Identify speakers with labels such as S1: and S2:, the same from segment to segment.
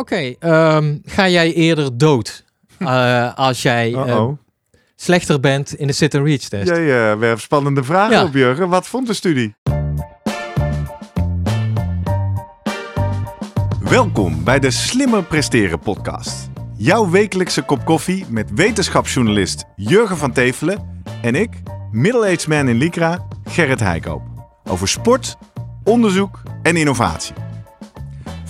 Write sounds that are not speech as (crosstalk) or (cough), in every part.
S1: Oké, ehm, ga jij eerder dood uh, als jij uh, slechter bent in de sit and reach test?
S2: Jij uh, werft spannende vragen
S1: Ja.
S2: op, Jurgen. Wat vond de studie? Welkom bij de Slimmer Presteren podcast. Jouw wekelijkse kop koffie met wetenschapsjournalist Jurgen van Tevelen en ik, middle-aged man in Lycra, Gerrit Heikoop. Over sport, onderzoek en innovatie.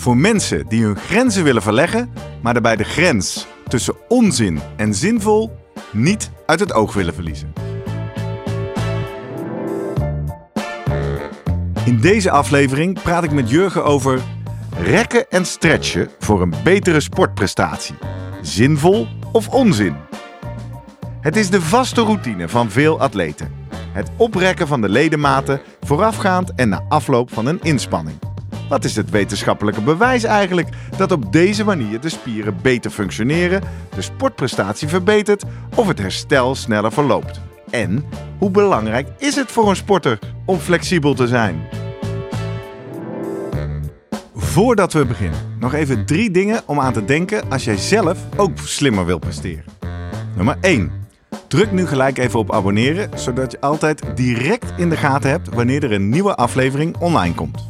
S2: Voor mensen die hun grenzen willen verleggen, maar daarbij de grens tussen onzin en zinvol niet uit het oog willen verliezen. In deze aflevering praat ik met Jurgen over rekken en stretchen voor een betere sportprestatie. Zinvol of onzin? Het is de vaste routine van veel atleten. Het oprekken van de ledematen voorafgaand en na afloop van een inspanning. Wat is het wetenschappelijke bewijs eigenlijk dat op deze manier de spieren beter functioneren, de sportprestatie verbetert of het herstel sneller verloopt? En hoe belangrijk is het voor een sporter om flexibel te zijn? Voordat we beginnen, nog even drie dingen om aan te denken als jij zelf ook slimmer wil presteren. Nummer 1. Druk nu gelijk even op abonneren, zodat je altijd direct in de gaten hebt wanneer er een nieuwe aflevering online komt.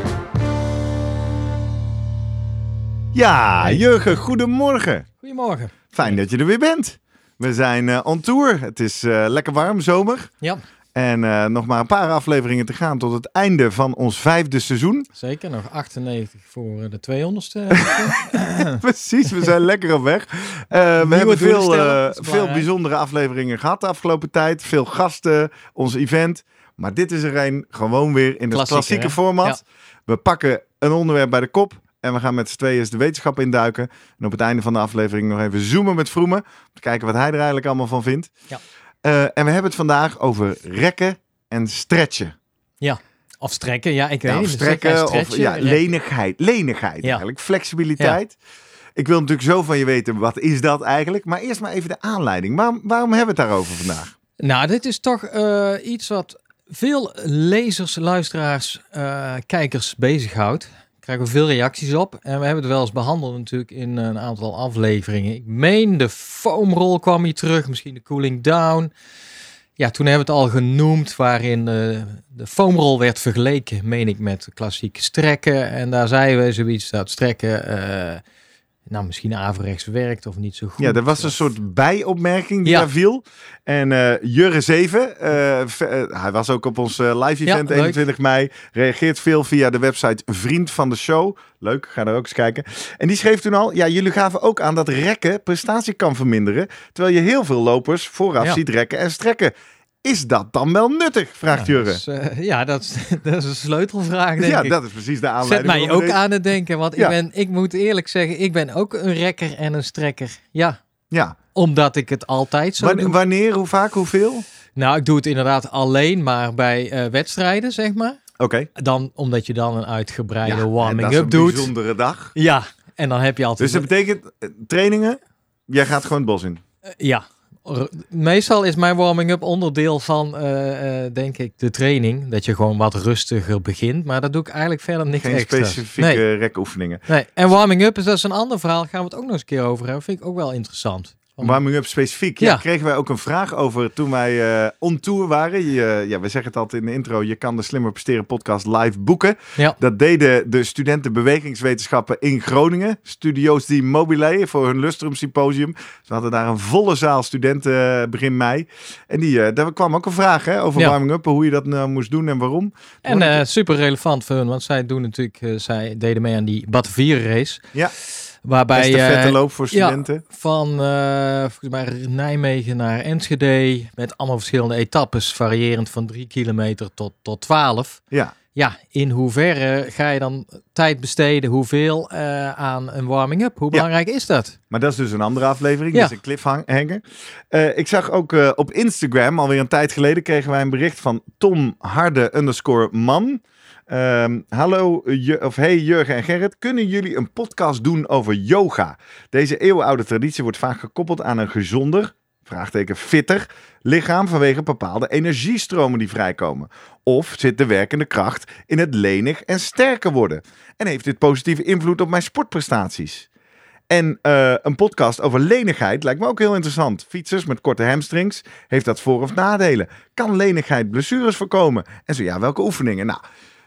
S2: Ja, Jurgen, goedemorgen.
S1: Goedemorgen.
S2: Fijn dat je er weer bent. We zijn eh, on tour. Het is eh, lekker warm, zomer.
S1: Ja,
S2: En eh, nog maar een paar afleveringen te gaan tot het einde van ons vijfde seizoen.
S1: zeker. Nog 98 voor de 200ste. (laughs) (laughs)
S2: Precies, we zijn lekker op weg. We hebben veel, veel bijzondere afleveringen gehad de afgelopen tijd. Veel gasten, ons event. Maar dit is er een gewoon weer in het klassieke format. We pakken een onderwerp bij de kop. En we gaan met z'n tweeën de wetenschap induiken. En op het einde van de aflevering nog even zoomen met Vroemen. Om te kijken wat hij er eigenlijk allemaal van vindt.
S1: Ja.
S2: Eh, en we hebben het vandaag over rekken en stretchen.
S1: of strekken, ja, ik weet
S2: Ja, of
S1: Dus zeg jij
S2: strekken, of ja, lenigheid. Lenigheid
S1: Ja.
S2: eigenlijk. Flexibiliteit. Ik wil natuurlijk zo van je weten, wat is dat eigenlijk? Maar eerst maar even de aanleiding. Waarom, waarom hebben we het daarover vandaag?
S1: Nou, dit is toch eh, iets wat veel lezers, luisteraars, eh, kijkers bezighoudt. Krijgen we veel reacties op. En we hebben het wel eens behandeld natuurlijk in een aantal afleveringen. Ik meen de foamroll kwam hier terug, misschien de cooling down. Ja, toen hebben we het al genoemd, waarin eh, de foamroll werd vergeleken, meen ik, met klassieke strekken. En daar zeiden we zoiets dat strekken, eh, nou, misschien averechts werkt of niet zo goed.
S2: Ja, er was een soort bijopmerking die
S1: Ja.
S2: daar viel. En eh Jurre 7, eh, eh, hij was ook op ons live event
S1: leuk.
S2: 21 mei. Reageert veel via de website Vriend van de Show. Leuk, ga daar ook eens kijken. En die schreef toen al, ja, jullie gaven ook aan dat rekken prestatie kan verminderen. Terwijl je heel veel lopers vooraf
S1: Ja.
S2: ziet rekken en strekken. Is dat dan wel nuttig? Vraagt
S1: Ja,
S2: Jurre.
S1: eh, ja, dat is, (laughs) dat is een sleutelvraag, denk
S2: Ja,
S1: ik.
S2: dat is precies de
S1: Zet
S2: aanleiding.
S1: mij
S2: waarom
S1: ook aan het denken, want
S2: Ja.
S1: ik, ben, ik moet eerlijk zeggen, ik ben ook een rekker en een strekker. Ja,
S2: Ja,
S1: omdat ik het altijd zo
S2: Wanneer,
S1: doe.
S2: wanneer, hoe vaak, hoeveel?
S1: Nou, ik doe het inderdaad alleen maar bij eh, wedstrijden, zeg maar.
S2: Oké.
S1: Dan, omdat je dan een uitgebreide warming-up
S2: een
S1: doet.
S2: bijzondere dag.
S1: Ja, en dan heb je altijd...
S2: Dus dat betekent eh, trainingen, jij gaat gewoon het bos in.
S1: Ja. Meestal is mijn warming-up onderdeel van, eh, eh, denk ik, de training. Dat je gewoon wat rustiger begint. Maar dat doe ik eigenlijk verder niks
S2: Geen
S1: extra.
S2: specifieke
S1: Nee.
S2: rekoefeningen.
S1: Nee, en warming-up is dat is een ander verhaal. Gaan we het ook nog eens een keer over hebben. Vind ik ook wel interessant. Van-
S2: Warming-up specifiek. Ja.
S1: Ja.
S2: kregen wij ook een vraag over toen wij eh, on tour waren. Je, ja, we zeggen het altijd in de intro. Je kan de Slimmer Presteren podcast live boeken.
S1: Ja.
S2: Dat deden de studenten bewegingswetenschappen in Groningen. Studio's die Mobile voor hun Lustrum Symposium. Ze hadden daar een volle zaal studenten eh, begin mei. En die, eh, daar kwam ook een vraag hè, over
S1: Ja.
S2: warming-up. Hoe je dat nou moest doen en waarom.
S1: En eh, super relevant voor hun, want zij doen natuurlijk, eh, zij deden mee aan die Batavieren race.
S2: Ja.
S1: Waarbij
S2: vette
S1: eh,
S2: loop voor
S1: ja.
S2: studenten.
S1: van eh, volgens mij Nijmegen naar Enschede met allemaal verschillende etappes, variërend van 3 kilometer tot, tot 12.
S2: Ja.
S1: ja, in hoeverre ga je dan tijd besteden? Hoeveel eh, aan een warming-up? Hoe
S2: Ja.
S1: belangrijk is dat?
S2: Maar dat is dus een andere aflevering.
S1: Ja.
S2: Dat is een cliffhanger. Ik zag ook op Instagram, alweer een tijd geleden, kregen wij een bericht van Tom Harde underscore man. Ehm, hallo, Ju- of hey Jurgen en Gerrit. Kunnen jullie een podcast doen over yoga? Deze eeuwenoude traditie wordt vaak gekoppeld aan een gezonder, vraagteken fitter, lichaam vanwege bepaalde energiestromen die vrijkomen. Of zit de werkende kracht in het lenig en sterker worden? En heeft dit positieve invloed op mijn sportprestaties? En eh, een podcast over lenigheid lijkt me ook heel interessant. Fietsers met korte hamstrings, heeft dat voor- of nadelen? Kan lenigheid blessures voorkomen? En zo ja, welke oefeningen? Nou,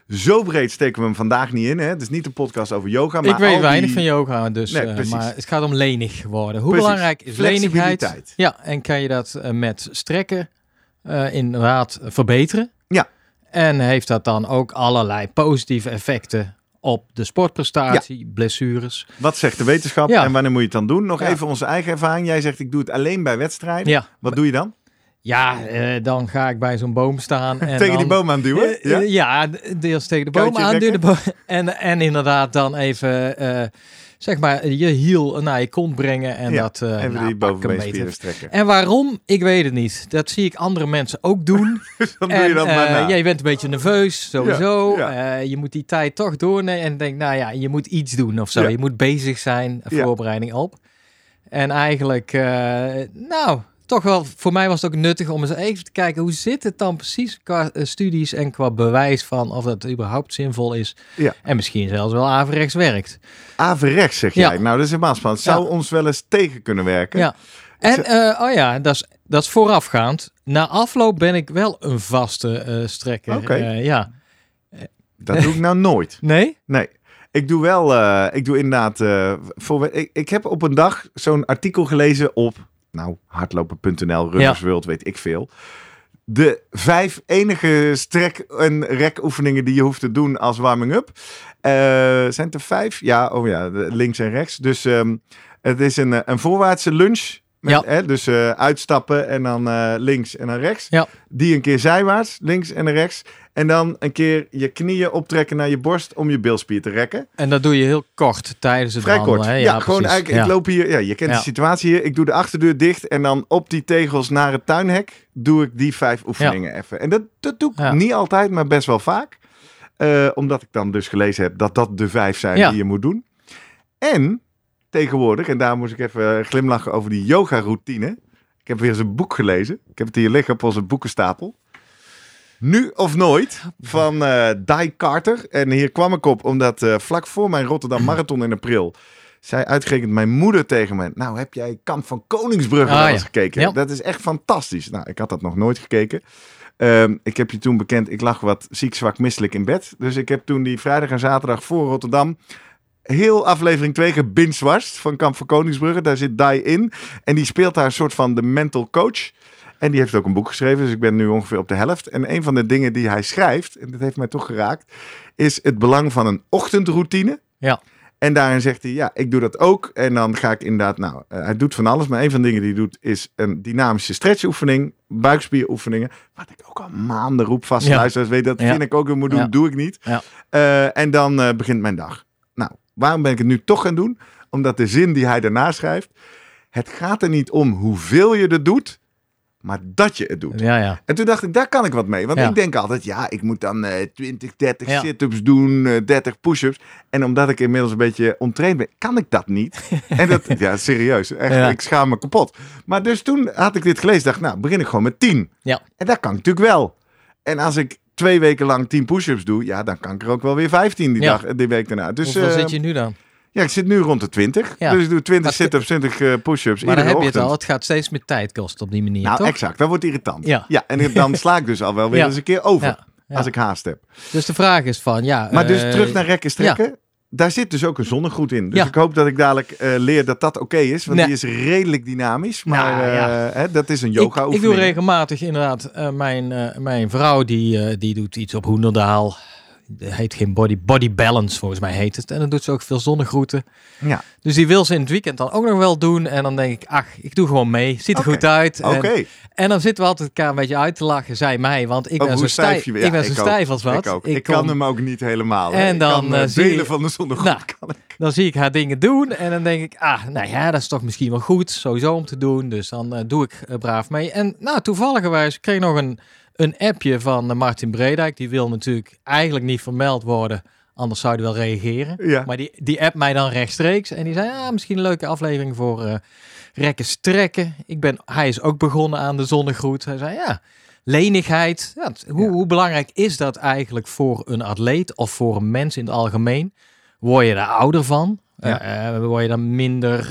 S2: zo breed steken we hem vandaag niet in. Hè? Het is niet een podcast over yoga, maar
S1: ik weet weinig
S2: die-
S1: van yoga, dus,
S2: Nee,
S1: eh, maar het gaat om lenig worden. Hoe
S2: Precies.
S1: belangrijk is lenigheid? Ja, en kan je dat eh, met strekken eh, inderdaad verbeteren?
S2: Ja.
S1: En heeft dat dan ook allerlei positieve effecten op de sportprestatie, blessures?
S2: Wat zegt de wetenschap
S1: Ja.
S2: en wanneer moet je het dan doen? Nog
S1: Ja.
S2: even onze eigen ervaring. Jij zegt ik doe het alleen bij wedstrijden.
S1: Ja,
S2: Wat doe je dan?
S1: Ja eh, dan ga ik bij zo'n boom staan. En
S2: Tegen
S1: dan,
S2: die boom aan duwen?
S1: Eh,
S2: ja?
S1: eh, ja, deels tegen de boom
S2: Kuitje
S1: aan.
S2: rekken?
S1: De boom, en, en inderdaad dan even, zeg maar, je hiel naar je kont brengen. En
S2: Ja,
S1: dat
S2: Even
S1: nou,
S2: die bovenbeenspieren strekken.
S1: En waarom? Ik weet het niet. Dat zie ik andere mensen ook doen. (laughs)
S2: dan doe
S1: en
S2: je dat maar na.
S1: ja, je bent een beetje nerveus, sowieso.
S2: Ja,
S1: je moet die tijd toch doornemen en denk, nou ja, je moet iets doen of zo. Je moet bezig zijn, voorbereiding op. En eigenlijk, nou, toch wel, voor mij was het ook nuttig om eens even te kijken, hoe zit het dan precies qua eh, studies en qua bewijs van of dat überhaupt zinvol is.
S2: Ja.
S1: En misschien zelfs wel averechts werkt.
S2: Averechts zeg
S1: Ja.
S2: jij. Nou, dat is helemaal spannend. Zou ons wel eens tegen kunnen werken?
S1: Ja. En, eh, oh ja, dat is, dat is voorafgaand. Na afloop ben ik wel een vaste eh, strekker. Ja.
S2: Dat doe ik nou nooit. (laughs)
S1: Nee?
S2: Nee. Ik doe wel, ik doe inderdaad, voor, ik, ik heb op een dag zo'n artikel gelezen op, nou, hardlopen.nl, Runnersworld, weet ik veel. De vijf enige strek- en rekoefeningen die je hoeft te doen als warming-up. Eh, zijn het er vijf? Ja, oh ja, links en rechts. Dus ehm, het is een, eh, een voorwaartse lunch. Met,
S1: Ja.
S2: hè, dus eh, uitstappen en dan eh, links en dan rechts.
S1: Ja.
S2: Die een keer zijwaarts, links en dan rechts. En dan een keer je knieën optrekken naar je borst om je bilspier te rekken.
S1: En dat doe je heel kort tijdens het
S2: Vrij
S1: wandelen.
S2: kort.
S1: Hè?
S2: Ja, gewoon
S1: precies.
S2: eigenlijk, ik
S1: Ja.
S2: loop hier, ja, je kent
S1: Ja.
S2: de situatie hier. Ik doe de achterdeur dicht en dan op die tegels naar het tuinhek doe ik die vijf oefeningen even. En dat, dat doe ik
S1: Ja.
S2: niet altijd, maar best wel vaak. Eh, omdat ik dan dus gelezen heb dat dat de vijf zijn
S1: Ja.
S2: die je moet doen. En tegenwoordig, en daar moest ik even glimlachen over die yoga routine. Ik heb weer eens een boek gelezen. Ik heb het hier liggen op onze boekenstapel. Nu of nooit van eh Die Carter. En hier kwam ik op omdat eh, vlak voor mijn Rotterdam Marathon in april zei uitgerekend mijn moeder tegen me: Nou, heb jij Kamp van Koningsbrugge
S1: Ah, ja.
S2: gekeken?
S1: Ja.
S2: Dat is echt fantastisch. Nou, ik had dat nog nooit gekeken. Ehm, ik heb je toen bekend, ik lag wat ziek, zwak, misselijk in bed. Dus ik heb toen die vrijdag en zaterdag voor Rotterdam heel aflevering 2 gebingewast van Kamp van Koningsbrugge. Daar zit Die in. En die speelt daar een soort van de mental coach. En die heeft ook een boek geschreven, dus ik ben nu ongeveer op de helft. En een van de dingen die hij schrijft, en dat heeft mij toch geraakt, is het belang van een ochtendroutine.
S1: Ja.
S2: En daarin zegt hij, ja, ik doe dat ook. En dan ga ik inderdaad, nou, eh, hij doet van alles. Maar een van de dingen die hij doet, is een dynamische stretchoefening, buikspieroefeningen. Wat ik ook al maanden roep, vaste
S1: Ja.
S2: luisteraars weet dat
S1: Ja.
S2: vind ik ook, moet doen,
S1: Ja.
S2: doe ik niet.
S1: Ja.
S2: Eh, en dan eh, begint mijn dag. Waarom ben ik het nu toch gaan doen? Omdat de zin die hij daarna schrijft, het gaat er niet om hoeveel je er doet, maar dat je het doet.
S1: Ja, ja.
S2: En toen dacht ik, daar kan ik wat mee. Want
S1: Ja.
S2: ik denk altijd, ja, ik moet dan eh 20, 30
S1: Ja.
S2: sit-ups doen, eh 30 push-ups. En omdat ik inmiddels een beetje ontraind ben, kan ik dat niet. (laughs) en dat, ja, serieus. Echt,
S1: Ja.
S2: ik schaam me kapot. Maar dus toen had ik dit gelezen, dacht nou, begin ik gewoon met 10.
S1: Ja.
S2: En dat kan ik natuurlijk wel. En als ik twee weken lang 10 push-ups doe, ja, dan kan ik er ook wel weer 15 die,
S1: Ja.
S2: dag, die week daarna. Dus
S1: Hoeveel
S2: eh,
S1: zit je nu dan?
S2: ja, ik zit nu rond de 20.
S1: Ja.
S2: Dus ik doe 20
S1: Maar-
S2: sit-ups, 20 eh, push-ups
S1: Maar dan heb je het al. Het gaat steeds meer tijd kosten op die manier,
S2: Nou,
S1: toch?
S2: exact. Dat wordt irritant.
S1: Ja.
S2: en dan (laughs) sla ik dus al wel weer
S1: Ja.
S2: eens een keer over.
S1: Ja, ja.
S2: Als ik haast heb.
S1: Dus de vraag is van, ja...
S2: Maar dus
S1: eh,
S2: terug naar rekken strekken. Daar zit dus ook een zonnegroet in. Dus
S1: Ja.
S2: ik hoop dat ik dadelijk eh, leer dat dat oké is. Want
S1: Nee.
S2: die is redelijk dynamisch. Maar
S1: Nou, ja.
S2: eh, hè, dat is een
S1: Ik,
S2: yoga
S1: ik
S2: oefening.
S1: doe regelmatig inderdaad, eh, mijn, mijn vrouw die, die doet iets op Hoenderdaal. Heet geen body, body balance volgens mij heet het. En dan doet ze ook veel zonnegroeten.
S2: Ja.
S1: Dus die wil ze in het weekend dan ook nog wel doen. En dan denk ik, ach, ik doe gewoon mee. Ziet er goed uit. En,
S2: Oké.
S1: en dan zitten we altijd elkaar een beetje uit te lachen, zij mij. Want ik
S2: Over
S1: ben zo
S2: stijf
S1: ik ben zo
S2: ik ook.
S1: stijf als wat.
S2: Ik, ook. ik, kan hem ook niet helemaal. hè.
S1: En
S2: Ik
S1: dan,
S2: kan, eh,
S1: eh, zie
S2: delen van de zonnegroet
S1: Nou,
S2: kan ik.
S1: Dan zie ik haar dingen doen en dan denk ik, ah, nou ja, dat is toch misschien wel goed, sowieso om te doen. Dus dan eh, doe ik braaf mee. En nou, toevalligerwijs kreeg ik nog een, een appje van eh, Martin Bredijk. Die wil natuurlijk eigenlijk niet vermeld worden, anders zou hij wel reageren.
S2: Ja.
S1: Maar die, die app mij dan rechtstreeks en die zei, ja, misschien een leuke aflevering voor eh, rekken strekken. Ik ben, hij is ook begonnen aan de zonnegroet. Hij zei, ja, lenigheid. Ja, hoe,
S2: Ja.
S1: hoe belangrijk is dat eigenlijk voor een atleet of voor een mens in het algemeen? Word je daar ouder van?
S2: Ja.
S1: Eh, word je dan minder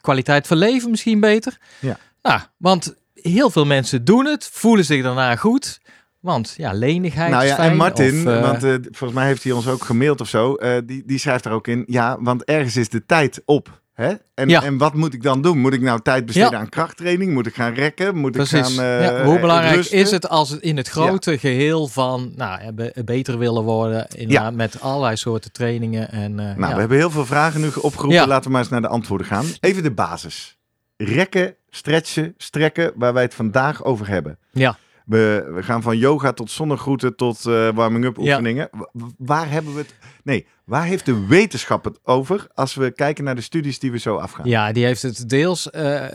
S1: kwaliteit van leven misschien beter?
S2: Ja.
S1: Nou, want heel veel mensen doen het, voelen zich daarna goed. Want ja, lenigheid
S2: Nou ja,
S1: fijn,
S2: en Martin,
S1: of, eh,
S2: want eh, volgens mij heeft hij ons ook gemaild of zo. eh, die, die schrijft er ook in. Ja, want ergens is de tijd op. Hè? En,
S1: Ja.
S2: en wat moet ik dan doen? Moet ik nou tijd besteden
S1: Ja.
S2: aan krachttraining? Moet ik gaan rekken? Moet ik gaan
S1: ja, hoe belangrijk
S2: rusten?
S1: is het als het in het grote geheel van nou, beter willen worden inderdaad, met allerlei soorten trainingen en
S2: Nou, we hebben heel veel vragen nu opgeroepen. Laten we maar eens naar de antwoorden gaan. Even de basis. Rekken, stretchen, strekken, waar wij het vandaag over hebben.
S1: Ja.
S2: We, we gaan van yoga tot zonnegroeten tot eh, warming-up oefeningen. Wa- Waar hebben we het... Nee, waar heeft de wetenschap het over als we kijken naar de studies die we zo afgaan?
S1: Ja, die heeft het deels. eh,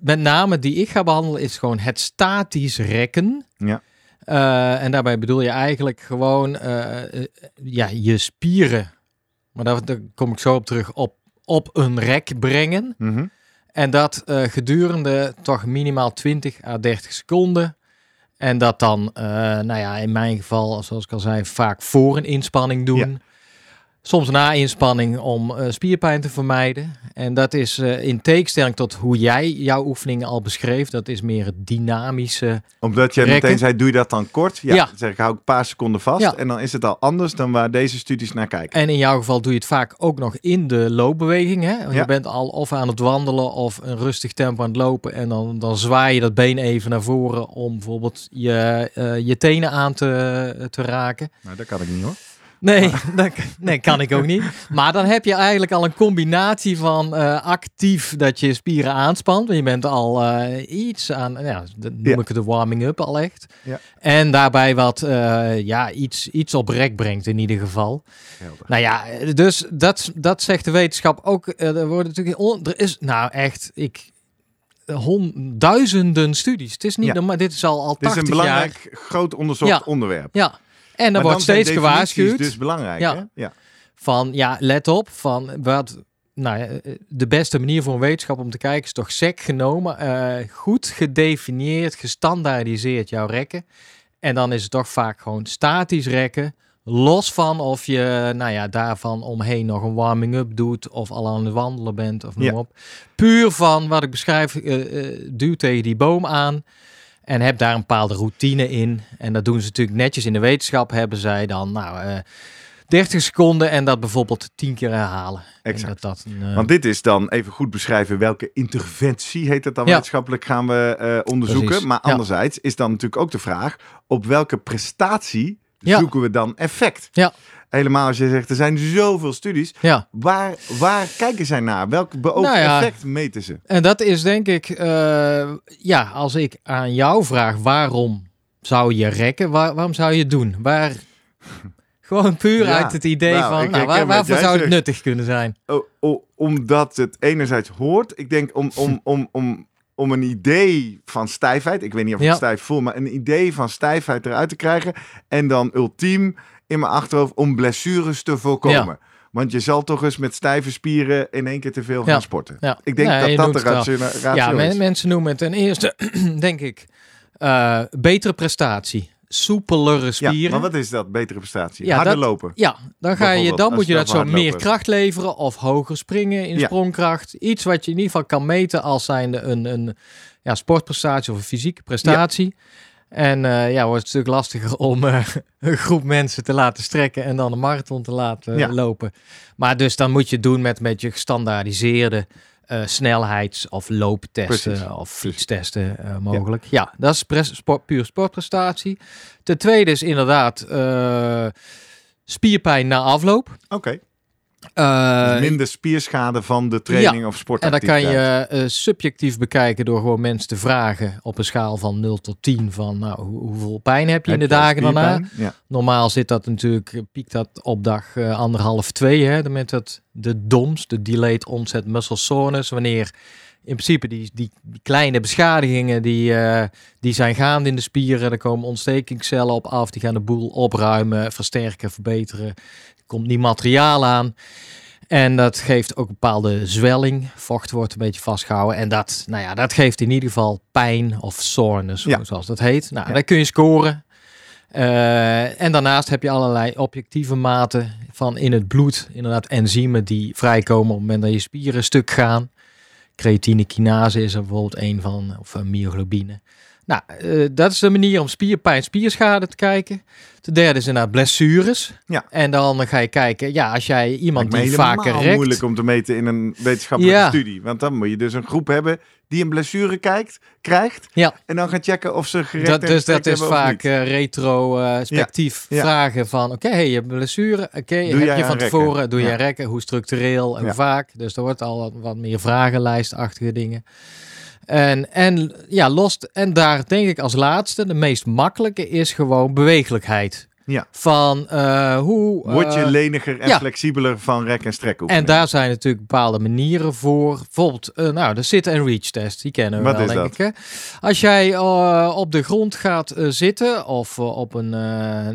S1: met name die ik ga behandelen is gewoon het statisch rekken.
S2: Ja.
S1: Eh, en daarbij bedoel je eigenlijk gewoon ja, je spieren. Maar daar, daar kom ik zo op terug. Op, op een rek brengen.
S2: Mhm.
S1: En dat eh, gedurende toch minimaal 20 à 30 seconden. En dat dan, eh, nou ja, in mijn geval, zoals ik al zei, vaak voor een inspanning doen. Soms na inspanning om eh, spierpijn te vermijden. En dat is eh, in tegenstelling tot hoe jij jouw oefeningen al beschreef. Dat is meer het dynamische.
S2: Omdat jij
S1: Rekken.
S2: meteen zei, doe je dat dan kort? Ja, zeg ik, hou ik een paar seconden vast.
S1: Ja.
S2: En dan is het al anders dan waar deze studies naar kijken.
S1: En in jouw geval doe je het vaak ook nog in de loopbeweging. Hè?
S2: Ja.
S1: Je bent al of aan het wandelen of een rustig tempo aan het lopen. En dan, dan zwaai je dat been even naar voren om bijvoorbeeld je, eh, je tenen aan te, te raken.
S2: Nou, dat kan ik niet hoor.
S1: Nee, (laughs) dat, nee, kan ik ook niet. Maar dan heb je eigenlijk al een combinatie van eh, actief dat je spieren aanspant. Want je bent al eh, iets aan, ja, dat noem
S2: Ja.
S1: ik het de warming-up al echt.
S2: Ja.
S1: En daarbij wat, eh, ja, iets, iets op rek brengt in ieder geval.
S2: Helder.
S1: Nou ja, dus dat, dat zegt de wetenschap ook. Er worden natuurlijk, on- er is nou echt, ik, duizenden studies. Het is niet
S2: Ja.
S1: normaal, dit is al al
S2: Dit is
S1: 80
S2: een belangrijk,
S1: jaar.
S2: groot onderzocht
S1: Ja.
S2: onderwerp.
S1: Ja, en er wordt steeds gewaarschuwd.
S2: dus belangrijk.
S1: Ja.
S2: Hè? Ja.
S1: van ja, let op, van wat. Nou ja, de beste manier voor een wetenschap om te kijken is toch sec genomen, eh, goed gedefinieerd, gestandaardiseerd jouw rekken. En dan is het toch vaak gewoon statisch rekken. Los van of je nou ja, daarvan omheen nog een warming-up doet of al aan het wandelen bent of noem
S2: Ja.
S1: op. Puur van wat ik beschrijf, eh, duw tegen die boom aan en heb daar een bepaalde routine in. En dat doen ze natuurlijk netjes in de wetenschap. Hebben zij dan nou, eh 30 seconden en dat bijvoorbeeld 10 keer herhalen. En
S2: Exact.
S1: Dat eh,
S2: Want dit is dan even goed beschrijven welke interventie, heet het dan
S1: Ja.
S2: wetenschappelijk, gaan we eh, onderzoeken.
S1: Precies,
S2: Maar
S1: ja.
S2: anderzijds is dan natuurlijk ook de vraag, op welke prestatie
S1: Ja.
S2: zoeken we dan effect?
S1: Ja.
S2: Helemaal als je zegt, er zijn zoveel studies.
S1: ja.
S2: Waar, waar kijken zij naar? Welk beoogd
S1: Nou ja.
S2: effect meten ze?
S1: En dat is denk ik, eh, ja, als ik aan jou vraag waarom zou je rekken, waar, waarom zou je het doen? Waar, (laughs) gewoon puur
S2: Ja,
S1: uit het idee
S2: nou,
S1: van, nou, waar, waarvoor zou het nuttig kunnen zijn?
S2: O- o- omdat het enerzijds hoort. Ik denk om, om, (laughs) om, om, om een idee van stijfheid. Ik weet niet of ik
S1: Ja.
S2: stijf voel, maar een idee van stijfheid eruit te krijgen. En dan ultiem in mijn achterhoofd om blessures te voorkomen. Want je zal toch eens met stijve spieren in één keer te veel
S1: Ja.
S2: gaan sporten.
S1: Ja.
S2: Ik denk dat dat de ratio, ratio
S1: Ja, men- mensen noemen het ten eerste, (clears throat) denk ik, eh, betere prestatie, soepelere
S2: Ja,
S1: spieren.
S2: maar wat is dat? Betere prestatie?
S1: Ja,
S2: Harder
S1: dat-
S2: lopen.
S1: Ja, dan, ga je, dan moet je dat zo meer kracht leveren of hoger springen in
S2: Ja.
S1: sprongkracht. Iets wat je in ieder geval kan meten als zijnde een, een ja, sportprestatie of een fysieke prestatie. En eh, ja, wordt het een stuk lastiger om eh, (laughs) een groep mensen te laten strekken en dan een marathon te laten
S2: Ja.
S1: lopen. Maar dus dan moet je het doen met, met je gestandaardiseerde eh, snelheids- of looptesten
S2: Precies.
S1: of fietstesten mogelijk. Ja, dat is sport, puur sportprestatie. Ten tweede is inderdaad spierpijn na afloop.
S2: Oké.
S1: Eh,
S2: Dus minder spierschade van de training of
S1: en dat
S2: sportactiviteit.
S1: kan je eh, subjectief bekijken door gewoon mensen te vragen op een schaal van 0 tot 10 van nou, hoe- hoeveel pijn heb je in de dagen daarna.
S2: Ja.
S1: Normaal zit dat natuurlijk, eh, piekt dat op dag eh, anderhalf, twee. Hè, met dat, de DOMS, de Delayed Onset Muscle Soreness. Wanneer in principe die, die, die kleine beschadigingen die, eh, die zijn gaande in de spieren. Er komen ontstekingscellen op af. Die gaan de boel opruimen, versterken, verbeteren. Komt nieuw materiaal aan. En dat geeft ook een bepaalde zwelling. Vocht wordt een beetje vastgehouden. En dat, nou ja, dat geeft in ieder geval pijn of soreness,
S2: Ja.
S1: zoals dat heet. Nou,
S2: Ja.
S1: daar kun je scoren. Eh, en daarnaast heb je allerlei objectieve maten van in het bloed. Inderdaad, enzymen die vrijkomen op het moment dat je spieren stuk gaan. Creatine kinase is er bijvoorbeeld een van, of eh, myoglobine. Nou, eh, dat is de manier om spierpijn, spierschade te kijken. De derde is inderdaad blessures.
S2: Ja.
S1: En dan ga je kijken, ja, als jij iemand die vaker rekt...
S2: moeilijk om te meten in een wetenschappelijke
S1: Ja.
S2: studie. Want dan moet je dus een groep hebben die een blessure kijkt, krijgt.
S1: Ja.
S2: En dan gaat checken of ze gerekt
S1: Dat, dus dat is vaak
S2: niet.
S1: eh, retrospectief
S2: Ja.
S1: vragen van... Oké, hey, je hebt blessure. Oké, heb je van tevoren...
S2: rekken?
S1: Doe je rekken? Hoe structureel en vaak? Dus er wordt al wat, wat meer vragenlijstachtige dingen. En, en ja, lost. En daar denk ik als laatste, de meest makkelijke is gewoon bewegelijkheid.
S2: Ja.
S1: Van eh, hoe...
S2: Word je
S1: eh,
S2: leniger en
S1: ja.
S2: flexibeler van rek- en strek
S1: en daar zijn natuurlijk bepaalde manieren voor. Bijvoorbeeld, eh, nou, de sit and reach test. Die kennen we
S2: Wat
S1: wel,
S2: is
S1: denk
S2: dat?
S1: ik. Hè? Als jij op de grond gaat zitten of op een,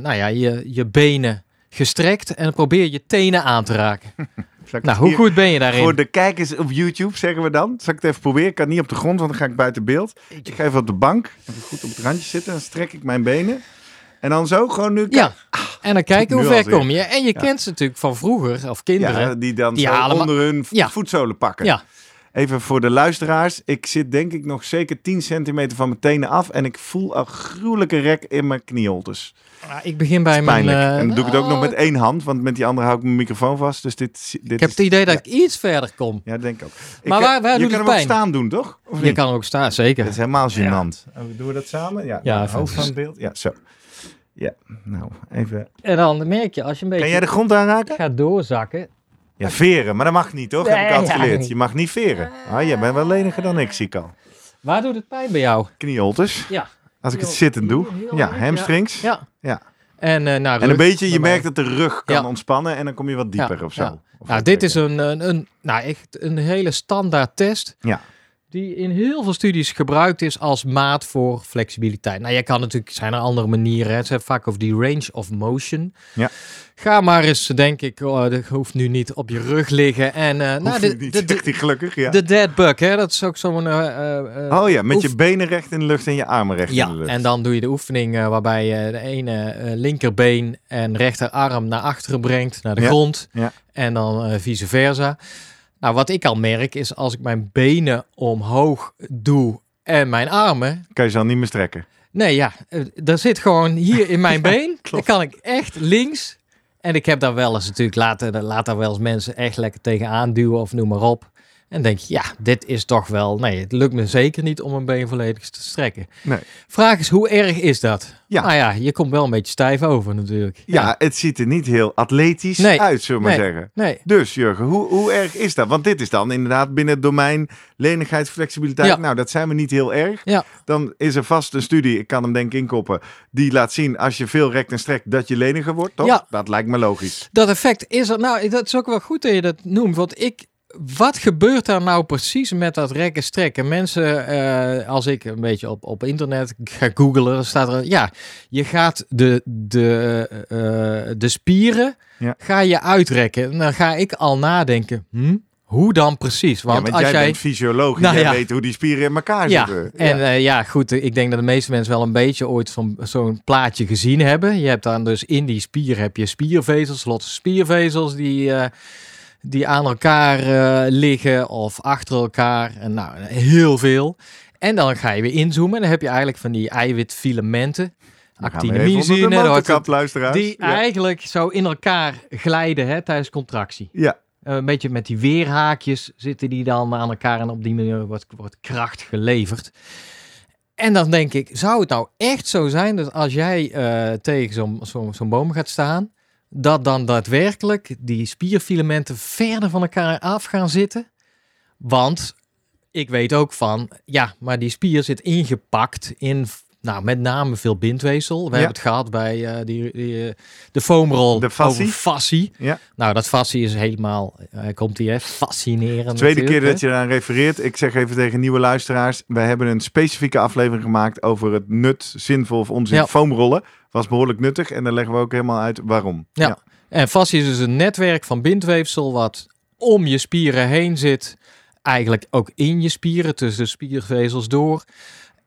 S1: nou ja, je, je benen gestrekt en probeer je tenen aan te raken. (laughs) nou, hoe goed ben je daarin?
S2: Voor de kijkers op YouTube zeggen we dan. Zal ik het even proberen? Ik kan niet op de grond, want dan ga ik buiten beeld. Ik ga even op de bank. Even goed op het randje zitten. Dan strek ik mijn benen. En dan zo gewoon nu.
S1: Ja, en dan kijken hoe ver kom je. En je
S2: Ja.
S1: kent ze natuurlijk van vroeger, of kinderen.
S2: Ja, die dan
S1: Die
S2: zo onder hun
S1: Ja.
S2: voetzolen pakken.
S1: Ja.
S2: Even voor de luisteraars. Ik zit denk ik nog zeker 10 centimeter van mijn tenen af. En ik voel een gruwelijke rek in mijn knieholtes.
S1: Nou, ik begin bij mijn... Eh,
S2: en dan doe ik het ook nog
S1: nou,
S2: met één hand. Want met die andere hou ik mijn microfoon vast. Dus dit, dit
S1: Ik heb het idee dat
S2: ja.
S1: ik iets verder kom.
S2: Ja, denk ik ook.
S1: Maar
S2: ik,
S1: waar- waar
S2: je
S1: doet
S2: kan
S1: het
S2: ook staan doen, toch? Of
S1: Je
S2: niet?
S1: kan ook staan, zeker.
S2: Dat is helemaal
S1: Ja.
S2: gênant. En Doen we dat samen? Ja,
S1: Ja,
S2: ja
S1: even-
S2: hoofd van het beeld. Ja, zo. Ja, nou, even.
S1: En dan merk je, als je een beetje
S2: Kan jij de grond aanraken?
S1: gaat doorzakken,
S2: Ja, veren. Maar dat mag niet, toch? Heb ik
S1: Nee,
S2: altijd
S1: ja,
S2: geleerd.
S1: niet.
S2: Je mag niet veren. Ah, jij bent wel leniger dan ik, zie ik al.
S1: Waar doet het pijn bij jou?
S2: Knieholtes.
S1: Ja.
S2: Als ik het zittend doe. Ja, hamstrings.
S1: Ja.
S2: Ja.
S1: En, eh nou,
S2: En een beetje, je merkt dat de rug kan
S1: Ja.
S2: ontspannen en dan kom je wat dieper
S1: Ja,
S2: of zo.
S1: ja.
S2: Of
S1: Nou, dit is een, een, een, nou, echt een hele standaard test.
S2: Ja.
S1: Die in heel veel studies gebruikt is als maat voor flexibiliteit. Nou, je kan natuurlijk, zijn er andere manieren. hè. Het zijn vaak over die range of motion.
S2: Ja.
S1: Ga maar eens, denk ik, oh, dat hoeft nu niet op je rug liggen. En eh, nou, de,
S2: niet,
S1: de,
S2: gelukkig, ja.
S1: de dead bug, hè? dat is ook zo'n... eh, eh,
S2: oh ja, met je benen recht in de lucht en je armen recht in
S1: Ja,
S2: de lucht.
S1: en dan doe je de oefening waarbij je de ene linkerbeen en rechterarm naar achteren brengt, naar de
S2: Ja,
S1: grond.
S2: ja.
S1: En dan vice versa. Nou, wat ik al merk is als ik mijn benen omhoog doe en mijn armen.
S2: Kan je ze dan niet meer strekken.
S1: Nee, ja, eh, er zit gewoon hier in mijn (laughs) been. Dan kan ik echt links. En ik heb daar wel eens natuurlijk, laten, laat daar wel eens mensen echt lekker tegenaan duwen of noem maar op. En denk je, ja, dit is toch wel... Nee, het lukt me zeker niet om mijn been volledig te strekken.
S2: Nee.
S1: Vraag is, hoe erg is dat?
S2: Ja.
S1: Nou ja, je komt wel een beetje stijf over natuurlijk.
S2: Ja, het ziet er niet heel atletisch
S1: Nee.
S2: uit, zullen we maar zeggen.
S1: Nee.
S2: Dus Jurgen, hoe, hoe erg is dat? Want dit is dan inderdaad binnen het domein lenigheid, flexibiliteit.
S1: Ja.
S2: Nou, dat zijn we niet heel erg.
S1: Ja.
S2: Dan is er vast een studie, ik kan hem denk ik inkoppen, die laat zien als je veel rekt en strekt dat je leniger wordt, toch?
S1: Ja.
S2: Dat lijkt me logisch.
S1: Dat effect is er. Nou, dat is ook wel goed dat je dat noemt. Want ik. Wat gebeurt daar nou precies met dat rekken strekken? Mensen, eh, als ik een beetje op, op internet ga googlen, dan staat er, ja, je gaat de, de, eh, de spieren,
S2: Ja.
S1: ga je uitrekken. En dan ga ik al nadenken, hm, hoe dan precies? Want,
S2: ja,
S1: als
S2: jij,
S1: jij,
S2: bent fysioloog en
S1: Nou
S2: jij
S1: ja.
S2: weet hoe die spieren in elkaar
S1: ja,
S2: zitten.
S1: en eh, ja, goed, ik denk dat de meeste mensen wel een beetje ooit van zo'n plaatje gezien hebben. Je hebt dan dus in die spier heb je spiervezels, losse spiervezels die, eh, die aan elkaar eh, liggen of achter elkaar. En nou, heel veel. En dan ga je weer inzoomen en dan heb je eigenlijk van die eiwitfilamenten,
S2: luisteraars.
S1: die
S2: ja.
S1: eigenlijk zo in elkaar glijden hè, tijdens contractie.
S2: ja.
S1: Eh, een beetje met die weerhaakjes zitten die dan aan elkaar en op die manier wordt, wordt kracht geleverd. En dan denk ik, zou het nou echt zo zijn dat als jij eh, tegen zo'n zo'n zo'n boom gaat staan, dat dan daadwerkelijk die spierfilamenten verder van elkaar af gaan zitten? Want ik weet ook van, ja, maar die spier zit ingepakt in, nou, met name veel bindweefsel. We
S2: Ja.
S1: hebben het gehad bij eh, die, die, eh, de foamrol
S2: De fascie.
S1: over fascie.
S2: Ja.
S1: Nou, dat fascie is helemaal, eh, komt hè, fascinerend.
S2: Tweede keer dat je eraan refereert. Ik zeg even tegen nieuwe luisteraars. Wij hebben een specifieke aflevering gemaakt over het nut, zinvol of onzin
S1: Ja.
S2: foamrollen. Was behoorlijk nuttig en dan leggen we ook helemaal uit waarom.
S1: Ja. En fascie is dus een netwerk van bindweefsel wat om je spieren heen zit. Eigenlijk ook in je spieren, tussen de spiervezels door.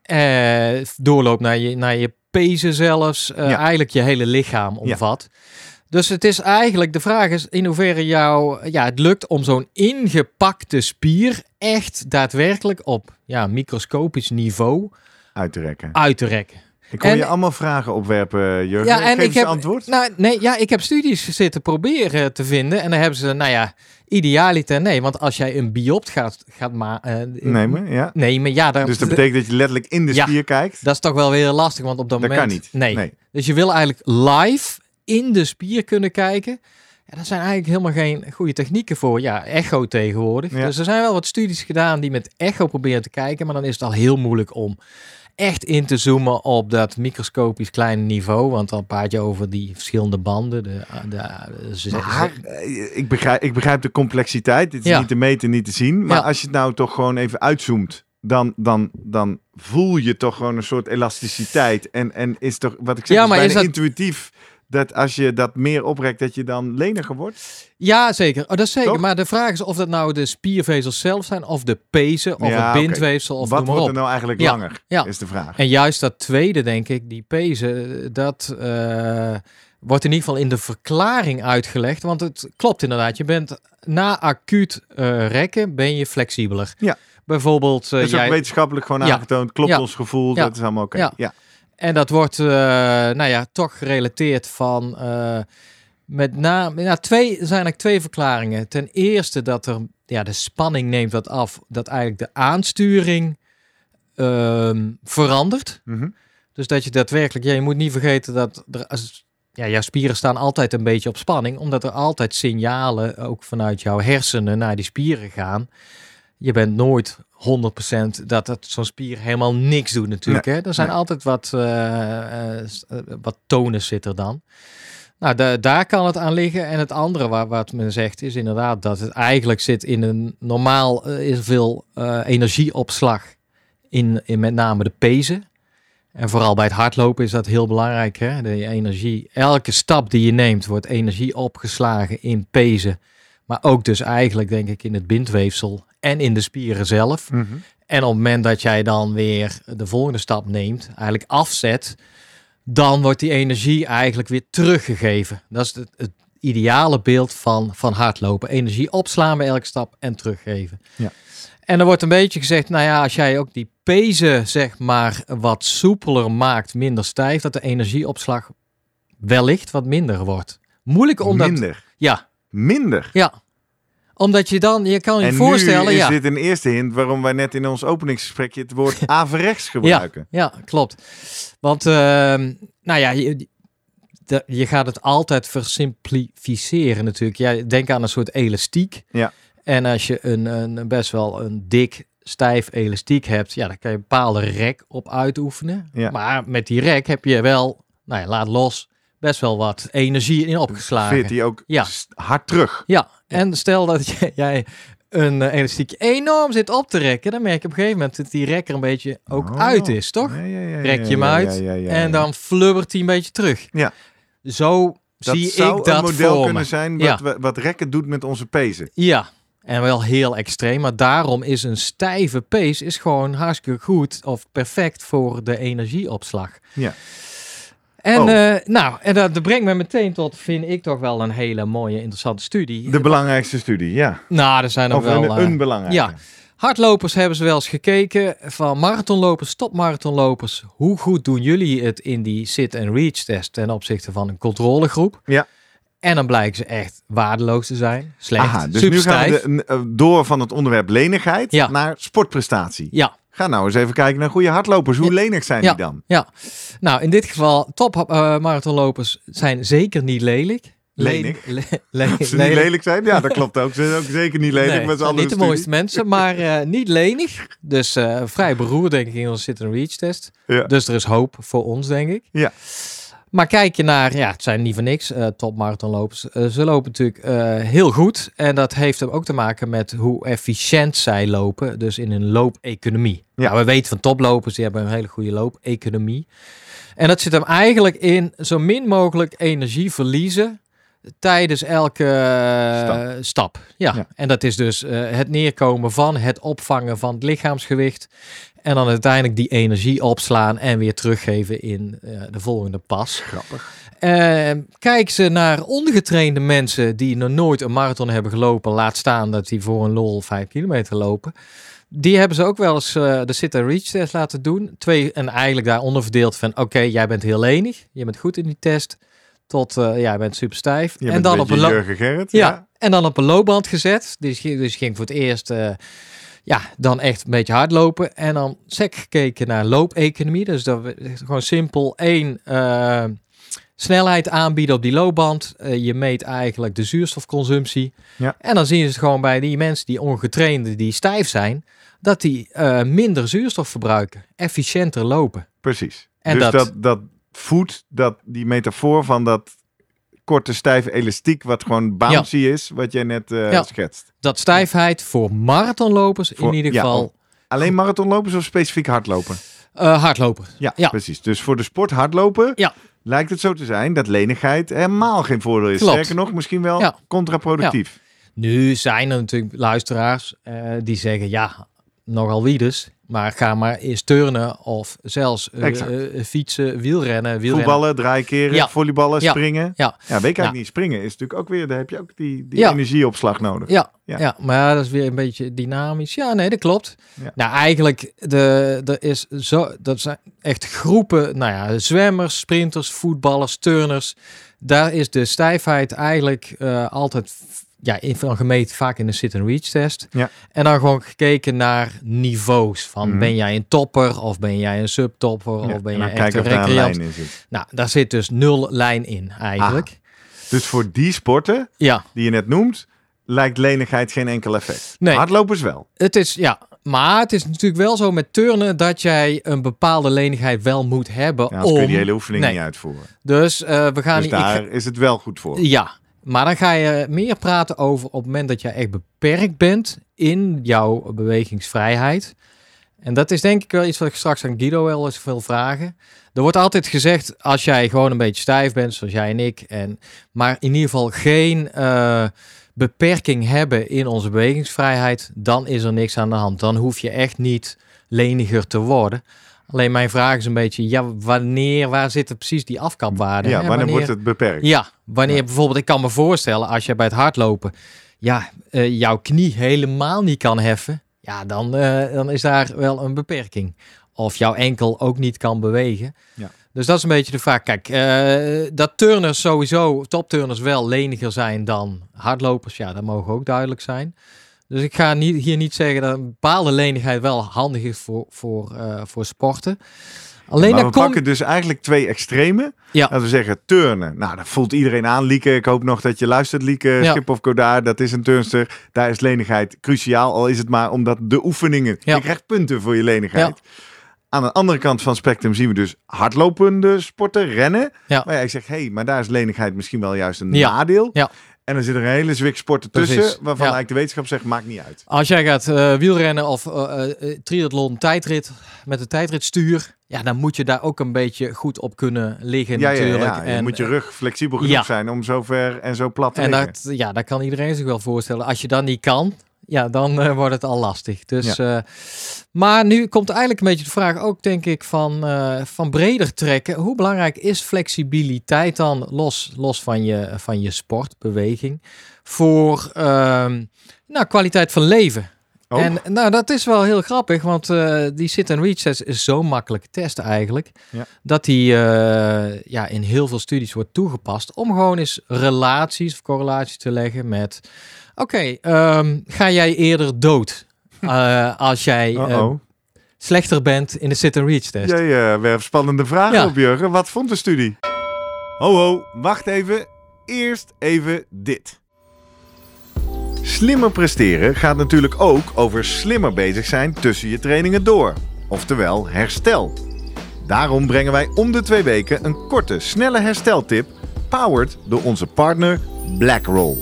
S1: Eh, doorloopt naar je, naar je pezen zelfs. eh,
S2: Ja.
S1: Eigenlijk je hele lichaam omvat. Dus het is eigenlijk, de vraag is in hoeverre jou, ja, het lukt om zo'n ingepakte spier echt daadwerkelijk op ja, microscopisch niveau
S2: Uit te rekken.
S1: uit te rekken.
S2: Ik kon je allemaal vragen opwerpen, Jurgen.
S1: Ja, en
S2: Geef
S1: ik heb-
S2: antwoord.
S1: Nou, nee, ja, ik heb studies zitten proberen te vinden. En dan hebben ze, nou ja, idealiter nee. Want als jij een biopt gaat, gaat ma- eh,
S2: Nemen, ja.
S1: nemen, ja, daar,
S2: Dus dat betekent dat je letterlijk in de
S1: Ja.
S2: spier kijkt.
S1: dat is toch wel weer lastig. Want op dat,
S2: Dat
S1: moment...
S2: kan niet.
S1: Nee.
S2: Nee.
S1: Dus je wil eigenlijk live in de spier kunnen kijken. Ja, daar zijn eigenlijk helemaal geen goede technieken voor. Ja, echo tegenwoordig.
S2: Ja.
S1: Dus er zijn wel wat studies gedaan die met echo proberen te kijken. Maar dan is het al heel moeilijk om echt in te zoomen op dat microscopisch kleine niveau. Want dan praat je over die verschillende banden. De, de, de- ze-
S2: Maar, eh, ik, begrijp, ik begrijp de complexiteit. Dit is
S1: Ja.
S2: niet te meten, niet te zien. Maar
S1: Ja.
S2: als je het nou toch gewoon even uitzoomt, dan, dan, dan voel je toch gewoon een soort elasticiteit. En, en is toch, wat ik zeg,
S1: Ja,
S2: is
S1: maar
S2: bijna
S1: is dat-
S2: intuïtief. Dat als je dat meer oprekt, dat je dan leniger wordt.
S1: Ja, zeker. Oh, dat is zeker.
S2: Toch?
S1: Maar de vraag is of dat nou de spiervezels zelf zijn, of de pezen, of
S2: Ja,
S1: het bindweefsel, of
S2: wat wordt er nou eigenlijk
S1: Ja.
S2: langer,
S1: Ja.
S2: is de vraag.
S1: En juist dat tweede, denk ik, die pezen, dat eh, wordt in ieder geval in de verklaring uitgelegd. Want het klopt inderdaad. Je bent na acuut eh, rekken, ben je flexibeler.
S2: Ja.
S1: Bijvoorbeeld, eh,
S2: dat is ook wetenschappelijk gewoon
S1: Ja.
S2: aangetoond. Klopt
S1: Ja.
S2: ons gevoel,
S1: Ja.
S2: dat is allemaal oké.
S1: Ja. En dat wordt, eh, nou ja, toch gerelateerd van. eh, met name, ja, twee er zijn eigenlijk twee verklaringen. Ten eerste dat er, ja, de spanning neemt wat af, dat eigenlijk de aansturing ehm, verandert.
S2: Mhm.
S1: Dus dat je daadwerkelijk, ja, je moet niet vergeten dat er, als, ja, jouw spieren staan altijd een beetje op spanning, omdat er altijd signalen ook vanuit jouw hersenen naar die spieren gaan. Je bent nooit 100% dat het zo'n spier helemaal niks doet natuurlijk. hè? Er zijn
S2: nee.
S1: altijd wat, s- eh, wat tonus zit er dan. Nou, da- daar kan het aan liggen. En het andere waar, wat men zegt is inderdaad dat het eigenlijk zit in een normaal is veel energieopslag in, in met name de pezen. En vooral bij het hardlopen is dat heel belangrijk. Hè? De energie, elke stap die je neemt wordt energie opgeslagen in pezen. Maar ook dus eigenlijk denk ik in het bindweefsel en in de spieren zelf.
S2: Mhm.
S1: En op het moment dat jij dan weer de volgende stap neemt, eigenlijk afzet, dan wordt die energie eigenlijk weer teruggegeven. Dat is het, het ideale beeld van, van hardlopen. Energie opslaan bij elke stap en teruggeven.
S2: Ja.
S1: En er wordt een beetje gezegd, nou ja, als jij ook die pezen zeg maar wat soepeler maakt, minder stijf, dat de energieopslag wellicht wat minder wordt. Moeilijk omdat...
S2: Minder.
S1: Ja,
S2: Minder.
S1: ja. Omdat je dan, je kan je
S2: En
S1: voorstellen,
S2: nu is
S1: ja.
S2: dit een eerste hint waarom wij net in ons openingsgesprekje het woord (laughs) averechts gebruiken.
S1: Ja, klopt. Want, ehm, nou ja, je, de- je gaat het altijd versimplificeren natuurlijk. Ja, denk aan een soort elastiek.
S2: Ja.
S1: En als je een, een best wel een dik, stijf elastiek hebt, ja, dan kan je een bepaalde rek op uitoefenen.
S2: Ja.
S1: Maar met die rek heb je wel, nou ja, laat los, best wel wat energie in opgeslagen.
S2: Veert die ook
S1: Ja.
S2: hard terug.
S1: Ja, en stel dat (laughs) jij- een eh, elastiek enorm zit op te rekken, dan merk je op een gegeven moment dat die rek er een beetje ook
S2: Oh.
S1: uit is, toch?
S2: Ja, ja, ja,
S1: Rek je hem uit en dan flubbert hij een beetje terug.
S2: Ja.
S1: Zo
S2: dat
S1: zie
S2: zou
S1: ik dat
S2: een model kunnen
S1: me.
S2: zijn wat, we- wat rekken doet met onze pezen.
S1: Ja, en wel heel extreem. Maar daarom is een stijve pace is gewoon hartstikke goed of perfect voor de energieopslag.
S2: Ja.
S1: En
S2: Oh.
S1: eh, nou, en dat, brengt me meteen tot, vind ik toch wel een hele mooie, interessante studie.
S2: De belangrijkste studie, ja.
S1: nou, er zijn er
S2: Of
S1: wel...
S2: een,
S1: eh,
S2: een belangrijke.
S1: ja. Hardlopers hebben ze wel eens gekeken van marathonlopers, topmarathonlopers. Hoe goed doen jullie het in die sit- en reach test ten opzichte van een controlegroep?
S2: Ja.
S1: En dan blijken ze echt waardeloos te zijn. Slecht,
S2: Aha, dus nu gaan we de- eh, door van het onderwerp lenigheid
S1: Ja.
S2: naar sportprestatie.
S1: Ja,
S2: Ga nou eens even kijken naar goede hardlopers. Hoe lenig zijn die dan?
S1: ja. Nou, in dit geval, top eh, marathonlopers zijn zeker niet lelijk.
S2: Lenig?
S1: Le- le- (laughs)
S2: ze niet lelijk zijn? Ja, dat klopt ook. Ze zijn ook zeker niet lelijk.
S1: Nee,
S2: met z'n
S1: niet de
S2: studie.
S1: mooiste mensen, maar eh, niet lenig. Dus eh, vrij beroerd, denk ik, in onze sit-and-reach test.
S2: Ja.
S1: Dus er is hoop voor ons, denk ik.
S2: Ja.
S1: Maar kijk je naar, ja, het zijn niet voor niks uh, topmarathonlopers. Ze lopen natuurlijk heel goed. En dat heeft ook te maken met hoe efficiënt zij lopen. Dus in een loopeconomie.
S2: Ja.
S1: Ja. we weten van toplopers, die hebben een hele goede loopeconomie. En dat zit hem eigenlijk in zo min mogelijk energie verliezen tijdens elke eh,
S2: Stap.
S1: stap. Ja.
S2: Ja.
S1: en dat is dus eh, het neerkomen van het opvangen van het lichaamsgewicht. En dan uiteindelijk die energie opslaan en weer teruggeven in eh, de volgende pas.
S2: Grappig.
S1: Eh, kijk ze naar ongetrainde mensen die nog nooit een marathon hebben gelopen. Laat staan dat die voor een lol 5 kilometer lopen. Die hebben ze ook wel eens eh, de sit-and-reach test laten doen. Twee, en eigenlijk daaronder verdeeld van... Oké, jij bent heel lenig. Je bent goed in die test. Tot, eh jij bent super stijf.
S2: Je
S1: en
S2: bent
S1: dan op een
S2: Jurgen Gerrit.
S1: ja, en dan op een loopband gezet. Dus, ging- dus ging voor het eerst, eh, ja, dan echt een beetje hardlopen. En dan sec gekeken naar loopeconomie. Dus dat we gewoon simpel één snelheid aanbieden op die loopband. Je meet eigenlijk de zuurstofconsumptie.
S2: Ja.
S1: En dan zien ze gewoon bij die mensen die ongetrainde, die stijf zijn, dat die eh, minder zuurstof verbruiken, efficiënter lopen.
S2: Precies.
S1: En
S2: dus
S1: dat-
S2: dat, dat voedt, dat, die metafoor van dat korte stijve elastiek, wat gewoon bouncy is, wat jij net eh,
S1: Ja.
S2: schetst.
S1: Dat stijfheid voor marathonlopers
S2: Voor-
S1: in ieder
S2: ja,
S1: geval.
S2: Alleen marathonlopers of specifiek hardlopen?
S1: eh, hardlopen.
S2: Ja,
S1: Ja.
S2: precies. Dus voor de sport hardlopen
S1: Ja.
S2: lijkt het zo te zijn dat lenigheid helemaal geen voordeel is.
S1: Klopt.
S2: Sterker nog, misschien wel
S1: Ja.
S2: contraproductief.
S1: Nu zijn er natuurlijk luisteraars die zeggen, ja, nogal wie dus. Maar ga maar eens turnen of zelfs eh, eh, fietsen, wielrennen. wielrennen.
S2: Voetballen, draaikeren,
S1: Ja.
S2: volleyballen,
S1: Ja.
S2: springen.
S1: Ja.
S2: Ja, weet ik eigenlijk niet. Springen is natuurlijk ook weer, daar heb je ook die, die energieopslag nodig.
S1: Ja,
S2: Ja.
S1: ja. maar dat is weer een beetje dynamisch. Ja, nee, dat klopt. Nou, eigenlijk, de, er is zo, dat zijn echt groepen, nou ja, zwemmers, sprinters, voetballers, turners. Daar is de stijfheid eigenlijk eh, altijd ja, in, van gemeten, vaak in de sit-and-reach test.
S2: Ja.
S1: En dan gewoon gekeken naar niveaus. Van
S2: Mhm.
S1: ben jij een topper of ben jij een subtopper
S2: Ja,
S1: of ben
S2: en
S1: jij echt een recreant.
S2: lijn in zit.
S1: Nou, daar zit dus nul lijn in eigenlijk.
S2: Dus voor die sporten
S1: Ja,
S2: die je net noemt, lijkt lenigheid geen enkel effect.
S1: Nee.
S2: Hardlopers wel.
S1: Het is, ja, maar het is natuurlijk wel zo met turnen dat jij een bepaalde lenigheid wel moet hebben
S2: Ja, anders kun
S1: om...
S2: je die hele oefening
S1: Nee.
S2: niet uitvoeren.
S1: Dus eh, we gaan...
S2: Dus
S1: ik
S2: daar is het wel goed voor.
S1: ja, maar dan ga je meer praten over op het moment dat jij echt beperkt bent in jouw bewegingsvrijheid. En dat is denk ik wel iets wat ik straks aan Guido wel eens wil vragen. Er wordt altijd gezegd, als jij gewoon een beetje stijf bent, zoals jij en ik, en, maar in ieder geval geen eh, beperking hebben in onze bewegingsvrijheid, dan is er niks aan de hand. Dan hoef je echt niet leniger te worden. Alleen mijn vraag is een beetje, ja, wanneer, waar zitten precies die afkapwaarden?
S2: Ja, wanneer wordt het beperkt?
S1: Ja, wanneer
S2: Ja.
S1: bijvoorbeeld, ik kan me voorstellen, als je bij het hardlopen, ja, eh, jouw knie helemaal niet kan heffen, ja, dan, eh, dan is daar wel een beperking. Of jouw enkel ook niet kan bewegen.
S2: Ja.
S1: Dus dat is een beetje de vraag. Kijk, eh, dat turners sowieso, topturners wel leniger zijn dan hardlopers, ja, dat mogen ook duidelijk zijn. Dus ik ga niet, hier niet zeggen dat een bepaalde lenigheid wel handig is voor, voor, eh, voor sporten. Alleen
S2: maar
S1: dan
S2: we
S1: kom
S2: pakken dus eigenlijk twee extremen.
S1: Ja.
S2: Laten we zeggen turnen. Nou, dat voelt iedereen aan. Lieke, ik hoop nog dat je luistert. Lieke,
S1: Ja.
S2: Schip of Godard, dat is een turnster. Daar is lenigheid cruciaal. Al is het maar omdat de oefeningen...
S1: Ja.
S2: Je krijgt punten voor je lenigheid. Aan de andere kant van het spectrum zien we dus hardlopende sporten, rennen.
S1: Ja.
S2: Maar ja, ik zeg, hé, hey, maar daar is lenigheid misschien wel juist een
S1: Ja.
S2: nadeel. En dan zit er een hele zwik sporten tussen,
S1: Precies.
S2: waarvan
S1: Ja.
S2: eigenlijk de wetenschap zegt, maakt niet uit.
S1: Als jij gaat eh, wielrennen of eh, triathlon tijdrit met een tijdritstuur, ja, dan moet je daar ook een beetje goed op kunnen liggen
S2: Ja,
S1: natuurlijk.
S2: ja. Je
S1: En,
S2: moet je rug flexibel genoeg zijn om zo ver en zo plat te
S1: en
S2: liggen.
S1: dat, ja, dat kan iedereen zich wel voorstellen. Als je dat niet kan, ja, dan eh, wordt het al lastig. Dus, eh, maar nu komt eigenlijk een beetje de vraag ook, denk ik, van, eh, van breder trekken. Hoe belangrijk is flexibiliteit dan, los, los van, je, van je sport, beweging, voor ehm, nou, kwaliteit van leven?
S2: Oh.
S1: En nou, dat is wel heel grappig, want eh, die sit-and-reach test is zo'n makkelijke test eigenlijk,
S2: Ja.
S1: dat die ja, in heel veel studies wordt toegepast om gewoon eens relaties of correlaties te leggen met, oké, ehm, ga jij eerder dood eh, (laughs) als jij eh,
S2: Uh-oh.
S1: slechter bent in de sit-and-reach test?
S2: Jij eh, werpt spannende vragen
S1: Ja.
S2: op, Jurgen. Wat vond de studie? Ho, ho, wacht even. Eerst even dit. Slimmer presteren gaat natuurlijk ook over slimmer bezig zijn tussen je trainingen door. Oftewel herstel. Daarom brengen wij om de twee weken een korte, snelle hersteltip, powered door onze partner BlackRoll.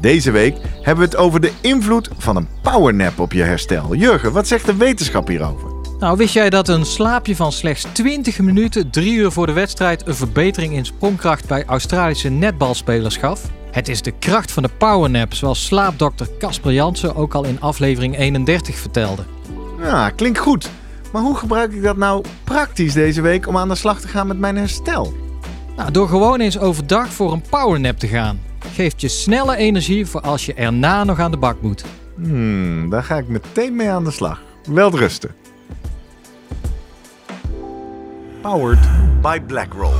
S2: Deze week hebben we het over de invloed van een powernap op je herstel. Jurgen, wat zegt de wetenschap hierover?
S1: Nou, wist jij dat een slaapje van slechts 20 minuten, drie uur voor de wedstrijd, een verbetering in sprongkracht bij Australische netbalspelers gaf? Het is de kracht van de powernap, zoals slaapdokter Casper Jansen ook al in aflevering 31 vertelde.
S2: Ja, klinkt goed. Maar hoe gebruik ik dat nou praktisch deze week om aan de slag te gaan met mijn herstel?
S1: Nou, door gewoon eens overdag voor een powernap te gaan. Geeft je snelle energie voor als je erna nog aan de bak moet.
S2: Hmm, daar ga ik meteen mee aan de slag. Welterusten. Powered by BlackRoll.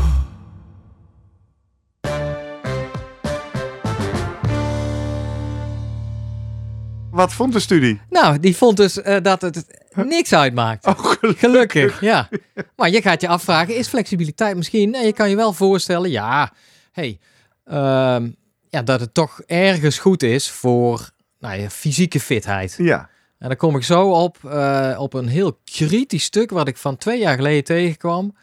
S2: Wat vond de studie?
S1: Nou, die vond dus eh, dat het niks uitmaakt.
S2: Oh, gelukkig.
S1: Gelukkig, ja. Maar je gaat je afvragen, is flexibiliteit misschien... Nee, je kan je wel voorstellen, ja, hey, ehm, ja, dat het toch ergens goed is voor nou, ja, fysieke fitheid.
S2: Ja,
S1: En dan kom ik zo op, eh, op een heel kritisch stuk wat ik van twee jaar geleden tegenkwam.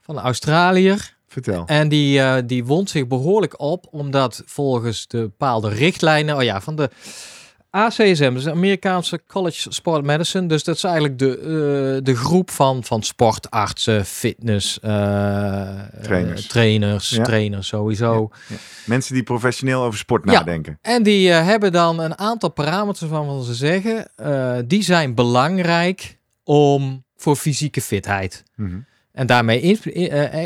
S1: Van een Australiër.
S2: vertel.
S1: En die, eh, die wond zich behoorlijk op, omdat volgens de bepaalde richtlijnen, oh ja, van de ACSM, dus de Amerikaanse College Sport Medicine. Dus dat is eigenlijk de, eh, de groep van, van sportartsen, fitness, eh,
S2: Trainers.
S1: eh, trainers,
S2: Ja.
S1: trainers sowieso.
S2: Mensen die professioneel over sport
S1: Ja.
S2: nadenken.
S1: En die hebben dan een aantal parameters waarvan ze zeggen, die zijn belangrijk om voor fysieke fitheid.
S2: Mhm.
S1: En daarmee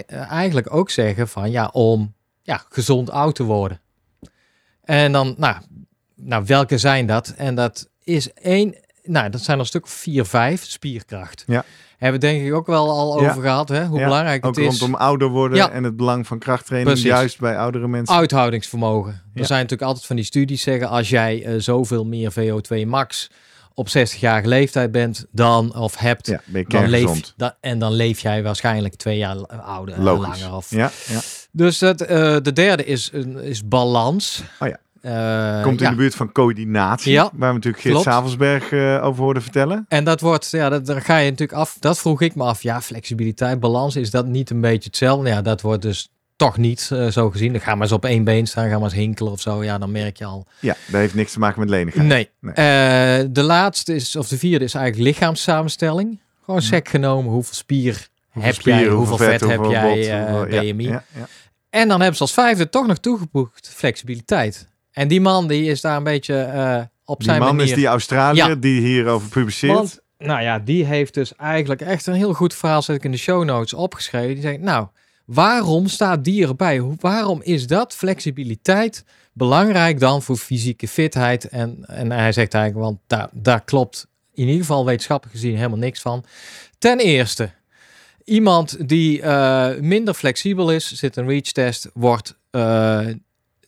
S1: eigenlijk ook zeggen van ja, om ja, gezond oud te worden. En dan, nou, nou, welke zijn dat? En dat is één, nou, dat zijn er een stuk vier, vijf, spierkracht.
S2: Ja.
S1: Hebben we denk ik ook wel al
S2: Ja.
S1: over gehad, hè? hoe
S2: Ja,
S1: belangrijk
S2: Ook
S1: het is.
S2: rondom ouder worden
S1: Ja.
S2: en het belang van krachttraining
S1: Precies.
S2: juist bij oudere mensen.
S1: Uithoudingsvermogen. Er zijn natuurlijk altijd van die studies zeggen als jij eh, zoveel meer VO2 max op 60-jarige leeftijd bent dan of hebt,
S2: Ja, ben je
S1: dan leef, dan, en dan leef jij waarschijnlijk twee jaar ouder
S2: Logisch.
S1: langer. Of,
S2: Ja, ja.
S1: Dus dat, eh, de derde is, is balans.
S2: Oh ja.
S1: Eh,
S2: Komt in
S1: ja.
S2: de buurt van coördinatie,
S1: Ja,
S2: waar we natuurlijk Geert
S1: klopt.
S2: Savelsberg eh, over hoorden vertellen.
S1: En dat wordt, ja, dat, daar ga je natuurlijk af. Dat vroeg ik me af. Ja, flexibiliteit, balans, is dat niet een beetje hetzelfde? Ja, dat wordt dus toch niet eh, zo gezien. Dan ga maar eens op één been staan, ga maar eens hinkelen of zo. Ja, dan merk je al.
S2: Ja, dat heeft niks te maken met lenigheid.
S1: Nee.
S2: Nee.
S1: De laatste is, of de vierde is eigenlijk lichaamssamenstelling. Gewoon sec genomen, hoeveel spier
S2: Hoeveel
S1: heb jij, hoeveel vet heb
S2: hoeveel
S1: jij,
S2: bot, hoeveel-
S1: BMI.
S2: ja.
S1: En dan hebben ze als vijfde toch nog toegevoegd flexibiliteit. En die man die is daar een beetje eh, op
S2: Die
S1: zijn
S2: man
S1: manier.
S2: is die Australiër
S1: Ja.
S2: die hierover publiceert.
S1: Want, nou ja, die heeft dus eigenlijk echt een heel goed verhaal, zet ik in de show notes, opgeschreven. Die zegt, nou, waarom staat die erbij? Waarom is dat, flexibiliteit, belangrijk dan voor fysieke fitheid? En, en hij zegt eigenlijk, want daar, daar klopt in ieder geval wetenschappelijk gezien helemaal niks van. Ten eerste, iemand die eh, minder flexibel is, zit een reach test, wordt eh,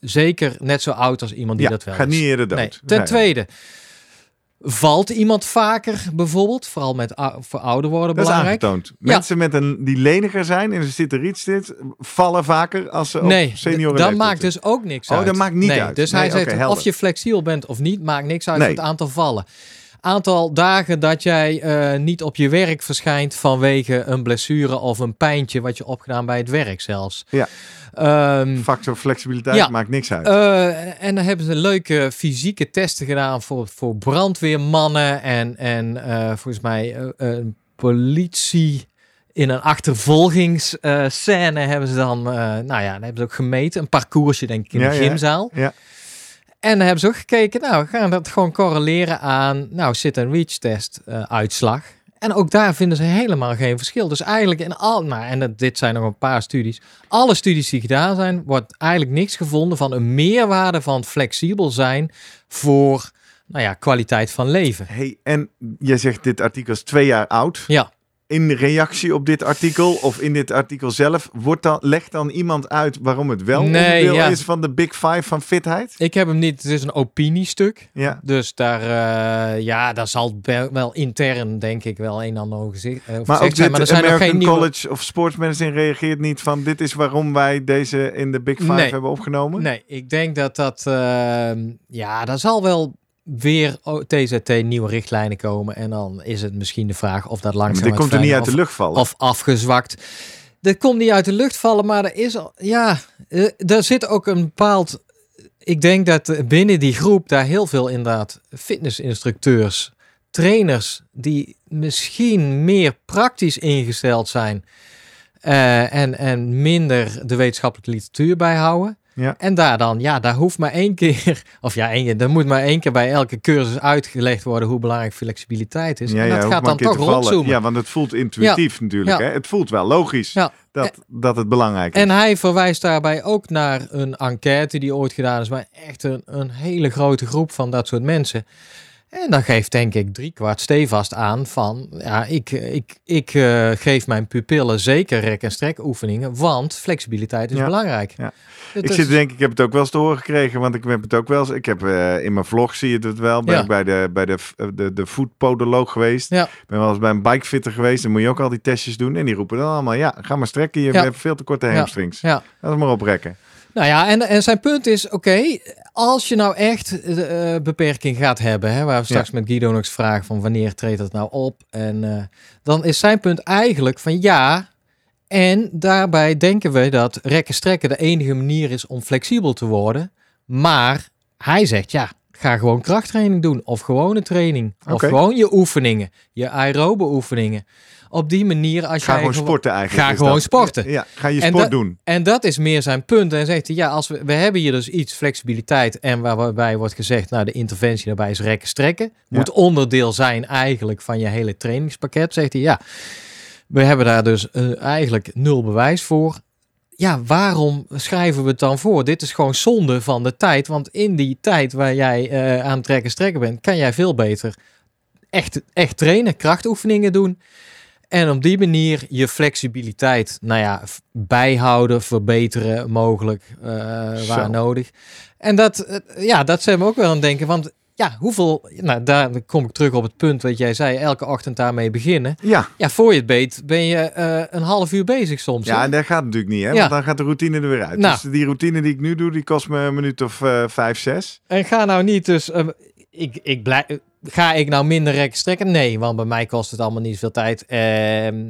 S1: zeker net zo oud als iemand die
S2: ja,
S1: dat wel
S2: gaat
S1: is.
S2: niet eerder dood.
S1: Nee. Ten
S2: Nee.
S1: tweede, valt iemand vaker bijvoorbeeld, vooral met voor ouder worden
S2: Dat is
S1: belangrijk?
S2: aangetoond. Mensen met een, die leniger zijn en ze zitten iets dit, vallen vaker als ze
S1: Nee,
S2: op senioren
S1: dat maakt dus ook niks
S2: Oh,
S1: uit.
S2: dat maakt niet
S1: nee,
S2: uit.
S1: Dus hij zegt,
S2: helder.
S1: of je flexibel bent of niet, maakt niks uit het aantal vallen. Aantal dagen dat jij eh, niet op je werk verschijnt vanwege een blessure of een pijntje wat je opgedaan bij het werk zelfs.
S2: Ja.
S1: Ehm,
S2: Factor flexibiliteit
S1: Ja.
S2: maakt niks uit.
S1: Eh, en dan hebben ze leuke fysieke testen gedaan voor, voor brandweermannen en, en eh, volgens mij een politie in een achtervolgingsscène hebben ze dan, nou ja, dan hebben ze ook gemeten, een parcoursje denk ik in
S2: Ja,
S1: de
S2: ja.
S1: gymzaal.
S2: Ja.
S1: En dan hebben ze ook gekeken, nou, we gaan dat gewoon correleren aan, nou, sit-and-reach test eh, uitslag. En ook daar vinden ze helemaal geen verschil. Dus eigenlijk in al, nou, en dat- dit zijn nog een paar studies. Alle studies die gedaan zijn, wordt eigenlijk niks gevonden van een meerwaarde van flexibel zijn voor nou ja, kwaliteit van leven.
S2: Hey, en jij zegt dit artikel is twee jaar oud.
S1: Ja.
S2: In reactie op dit artikel of in dit artikel zelf, wordt dan, legt dan iemand uit waarom het wel
S1: Nee,
S2: onderdeel
S1: ja.
S2: is van de Big Five van fitheid?
S1: Ik heb hem niet, het is een opiniestuk.
S2: Ja.
S1: Dus daar, eh, ja, daar zal wel, intern, denk ik, wel een en ander over gezegd, eh, over
S2: Maar ook
S1: gezegd zijn. Maar er zijn nog
S2: American
S1: geen nieuwe...
S2: College of Sports Medicine reageert niet van dit is waarom wij deze in de Big Five
S1: Nee.
S2: hebben opgenomen.
S1: Nee, ik denk dat dat, ehm, ja, daar zal wel weer TZT nieuwe richtlijnen komen. En dan is het misschien de vraag of dat langzaam
S2: dit komt er niet uit
S1: of,
S2: de lucht vallen.
S1: of afgezwakt. Dat komt niet uit de lucht vallen, maar er is al, ja, eh, er zit ook een bepaald. Ik denk dat eh, binnen die groep daar heel veel inderdaad fitnessinstructeurs, trainers die misschien meer praktisch ingesteld zijn eh, en, en minder de wetenschappelijke literatuur bijhouden.
S2: Ja.
S1: En daar dan, ja, daar hoeft maar één keer, (laughs) of ja, één, keer- er moet maar één keer bij elke cursus uitgelegd worden hoe belangrijk flexibiliteit is.
S2: Ja,
S1: en dat gaat
S2: maar
S1: dan toch rondzoomen.
S2: Ja, want het voelt intuïtief natuurlijk.
S1: Ja.
S2: Hè? Het voelt wel logisch dat, dat het belangrijk is.
S1: En hij verwijst daarbij ook naar een enquête die ooit gedaan is bij echt een, een hele grote groep van dat soort mensen. En dan geeft denk ik driekwart stevast aan van, ja, ik, ik, ik eh, geef mijn pupillen zeker rek- en strek oefeningen, want flexibiliteit is
S2: Ja.
S1: belangrijk.
S2: Ja. Ik
S1: is-
S2: zit te denken, ik heb het ook wel eens te horen gekregen, want ik heb het ook wel eens. Ik heb eh, in mijn vlog zie je het wel. Ben
S1: Ja.
S2: ik bij de bij de, de, de foodpodoloog geweest.
S1: Ja.
S2: Ben wel eens bij een bikefitter geweest. Dan moet je ook al die testjes doen. En die roepen dan allemaal: ja, ga maar strekken. Je hebt veel te korte hamstrings.
S1: ja.
S2: Laat het maar oprekken.
S1: Nou ja, en, en zijn punt is, oké, als je nou echt eh, beperking gaat hebben, hè, waar we straks met Guido nog eens vragen van wanneer treedt dat nou op, en eh, dan is zijn punt eigenlijk van ja, en daarbij denken we dat rekken strekken de enige manier is om flexibel te worden, maar hij zegt ja, ga gewoon krachttraining doen of gewone training of gewoon je oefeningen, je aerobe oefeningen. Op die manier als
S2: Ga
S1: jij
S2: gewoon
S1: gewo-
S2: sporten eigenlijk.
S1: Ga gewoon
S2: dat.
S1: sporten.
S2: Ja, ga je
S1: En
S2: sport
S1: dat-
S2: doen.
S1: En dat is meer zijn punt. En zegt hij, ja, als we, we hebben hier dus iets flexibiliteit en waar- waarbij wordt gezegd, nou, de interventie daarbij is rekken strekken. Moet onderdeel zijn eigenlijk van je hele trainingspakket. Zegt hij, ja, we hebben daar dus eh, eigenlijk nul bewijs voor. Ja, waarom schrijven we het dan voor? Dit is gewoon zonde van de tijd. Want in die tijd waar jij eh, aan het trekken strekken bent, kan jij veel beter echt, echt trainen, krachtoefeningen doen. En op die manier je flexibiliteit, nou ja, bijhouden, verbeteren mogelijk eh,
S2: Zo.
S1: waar nodig. En dat, eh, ja, dat zijn we ook wel aan het denken. Want ja, hoeveel, nou daar kom ik terug op het punt wat jij zei, elke ochtend daarmee beginnen.
S2: Ja.
S1: Ja, voor je het weet ben je eh, een half uur bezig soms.
S2: Ja,
S1: hè?
S2: en dat gaat natuurlijk niet, hè?
S1: Ja.
S2: Want dan gaat de routine er weer uit.
S1: Nou.
S2: Dus die routine die ik nu doe, die kost me een minuut of vijf, zes.
S1: En ga nou niet dus, ik, ik blij, ga ik nou minder rekken strekken? Nee, want bij mij kost het allemaal niet veel tijd. Ehm,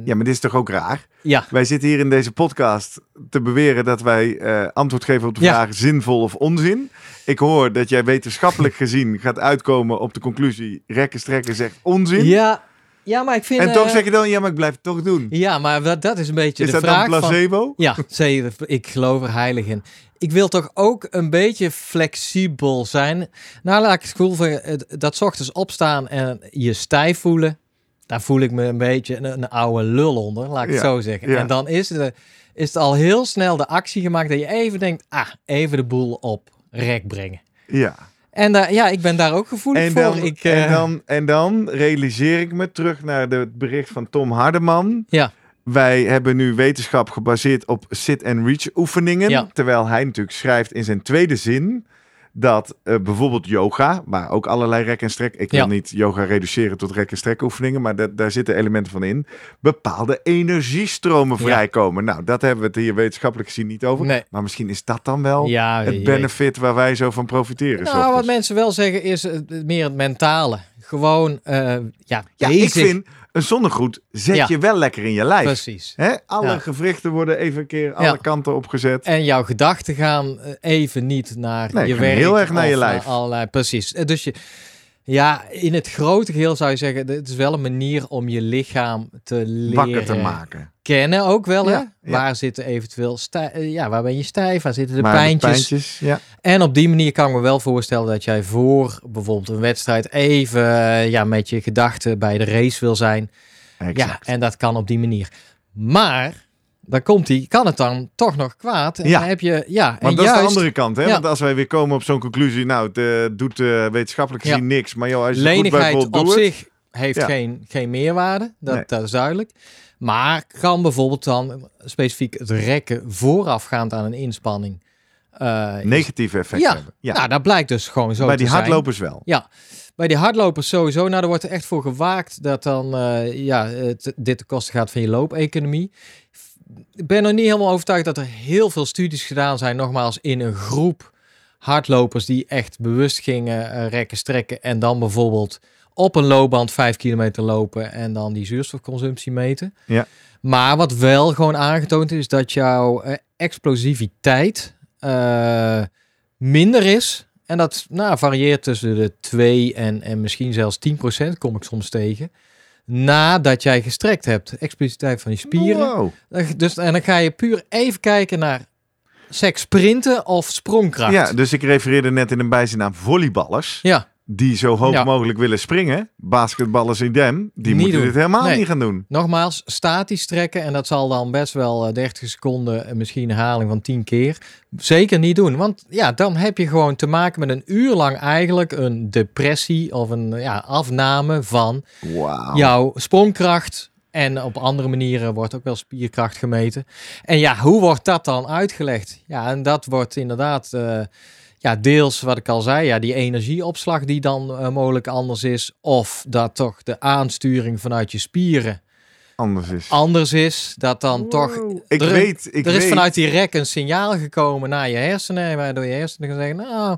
S2: Ja, maar dit is toch ook raar?
S1: ja.
S2: Wij zitten hier in deze podcast te beweren dat wij eh, antwoord geven op de
S1: Ja.
S2: vraag zinvol of onzin. Ik hoor dat jij wetenschappelijk gezien gaat uitkomen op de conclusie rekken strekken zegt onzin.
S1: Ja, ja, maar ik vind...
S2: en toch
S1: eh,
S2: zeg je dan, ja, maar ik blijf het toch doen.
S1: Ja, maar dat, dat is een beetje
S2: is
S1: de
S2: dat
S1: vraag
S2: dan
S1: van...
S2: placebo?
S1: Ja, zeker. Ik geloof er heilig in. Ik wil toch ook een beetje flexibel zijn. Nou, laat ik het van eh, dat 's ochtends opstaan en je stijf voelen. Daar voel ik me een beetje een, een oude lul onder, laat ik het zo zeggen.
S2: ja.
S1: En dan is het, is het al heel snel de actie gemaakt dat je even denkt, ah, even de boel op rek brengen.
S2: Ja.
S1: En daar, ja, ik ben daar ook gevoelig
S2: En
S1: voor. ik, eh,
S2: en, dan, en dan realiseer ik me terug naar het bericht van Tom Hardeman.
S1: Ja.
S2: Wij hebben nu wetenschap gebaseerd op sit-and-reach oefeningen.
S1: Ja.
S2: Terwijl hij natuurlijk schrijft in zijn tweede zin dat eh, bijvoorbeeld yoga, maar ook allerlei rek- en strek. Ik wil
S1: Ja.
S2: niet yoga reduceren tot rek- en strek oefeningen, maar dat, daar zitten elementen van in. Bepaalde energiestromen
S1: Ja.
S2: vrijkomen. Nou, dat hebben we het hier wetenschappelijk gezien niet over.
S1: Nee.
S2: Maar misschien is dat dan wel
S1: ja,
S2: het benefit waar wij zo van profiteren.
S1: Nou, wat mensen wel zeggen is eh, meer het mentale. Gewoon, eh, ja,
S2: Ja, ik vind een zonnegroet zet
S1: Ja.
S2: je wel lekker in je lijf.
S1: Precies.
S2: Hè? Alle
S1: Ja.
S2: gewrichten worden even een keer alle
S1: Ja.
S2: kanten opgezet.
S1: En jouw gedachten gaan eh, even niet naar
S2: Nee,
S1: je werk.
S2: heel erg naar je lijf.
S1: allerlei, precies. Eh, Dus je, ja, in het grote geheel zou je zeggen, het is wel een manier om je lichaam te leren
S2: Wakker te maken.
S1: kennen ook wel. Hè?
S2: Ja.
S1: Waar zitten eventueel eh, ja, waar ben je stijf? Waar zitten de
S2: maar
S1: pijntjes?
S2: De pijntjes ja.
S1: En op die manier kan ik me wel voorstellen dat jij voor bijvoorbeeld een wedstrijd even eh, ja, met je gedachten bij de race wil zijn. Ja, en dat kan op die manier. Maar dan komt die, kan het dan toch nog kwaad. En
S2: Ja.
S1: dan heb je, ja, en
S2: Want dat is de andere kant, hè?
S1: Ja.
S2: Want als wij weer komen op zo'n conclusie, nou, het doet eh, wetenschappelijk
S1: Ja.
S2: gezien niks, maar joh, als je goed bij
S1: op
S2: het.
S1: zich heeft
S2: Ja.
S1: geen, geen meerwaarde, dat,
S2: Nee.
S1: dat is duidelijk. Maar kan bijvoorbeeld dan specifiek het rekken voorafgaand aan een inspanning. eh,
S2: Negatief effect
S1: Ja.
S2: hebben. Ja,
S1: Nou, dat blijkt dus gewoon zo
S2: bij die
S1: zijn.
S2: hardlopers wel.
S1: Bij die hardlopers sowieso. Nou, er wordt er echt voor gewaakt dat dan eh, ja, het, dit ten koste gaat van je loopeconomie. Ik ben nog niet helemaal overtuigd dat er heel veel studies gedaan zijn, nogmaals, in een groep hardlopers die echt bewust gingen eh, rekken, strekken en dan bijvoorbeeld op een loopband vijf kilometer lopen en dan die zuurstofconsumptie meten.
S2: Ja.
S1: Maar wat wel gewoon aangetoond is, dat jouw eh, explosiviteit eh, minder is. En dat nou, varieert tussen de 2 en, en misschien zelfs 10% kom ik soms tegen. Nadat jij gestrekt hebt. Explosiviteit van je spieren.
S2: Wow.
S1: Dus, en dan ga je puur even kijken naar seks sprinten of sprongkracht.
S2: Ja, dus ik refereerde net in een bijzin aan volleyballers.
S1: Ja,
S2: Die zo hoog
S1: Ja.
S2: mogelijk willen springen. Basketballers in dem. Die
S1: Niet
S2: moeten
S1: doen.
S2: dit helemaal
S1: Nee.
S2: niet gaan doen.
S1: nogmaals, statisch trekken. En dat zal dan best wel eh, 30 seconden, en misschien een herhaling van 10 keer. Zeker niet doen. Want ja, dan heb je gewoon te maken met een uur lang eigenlijk een depressie of een ja, afname van
S2: Wauw.
S1: jouw sprongkracht. En op andere manieren wordt ook wel spierkracht gemeten. En ja, hoe wordt dat dan uitgelegd? Ja, en dat wordt inderdaad eh, ja, deels wat ik al zei, ja, die energieopslag die dan eh, mogelijk anders is. Of dat toch de aansturing vanuit je spieren
S2: Anders is.
S1: anders is. Dat dan toch.
S2: Ik
S1: er,
S2: weet, ik
S1: er is
S2: weet.
S1: vanuit die rek een signaal gekomen naar je hersenen. Waardoor je hersenen gaan zeggen: Nou,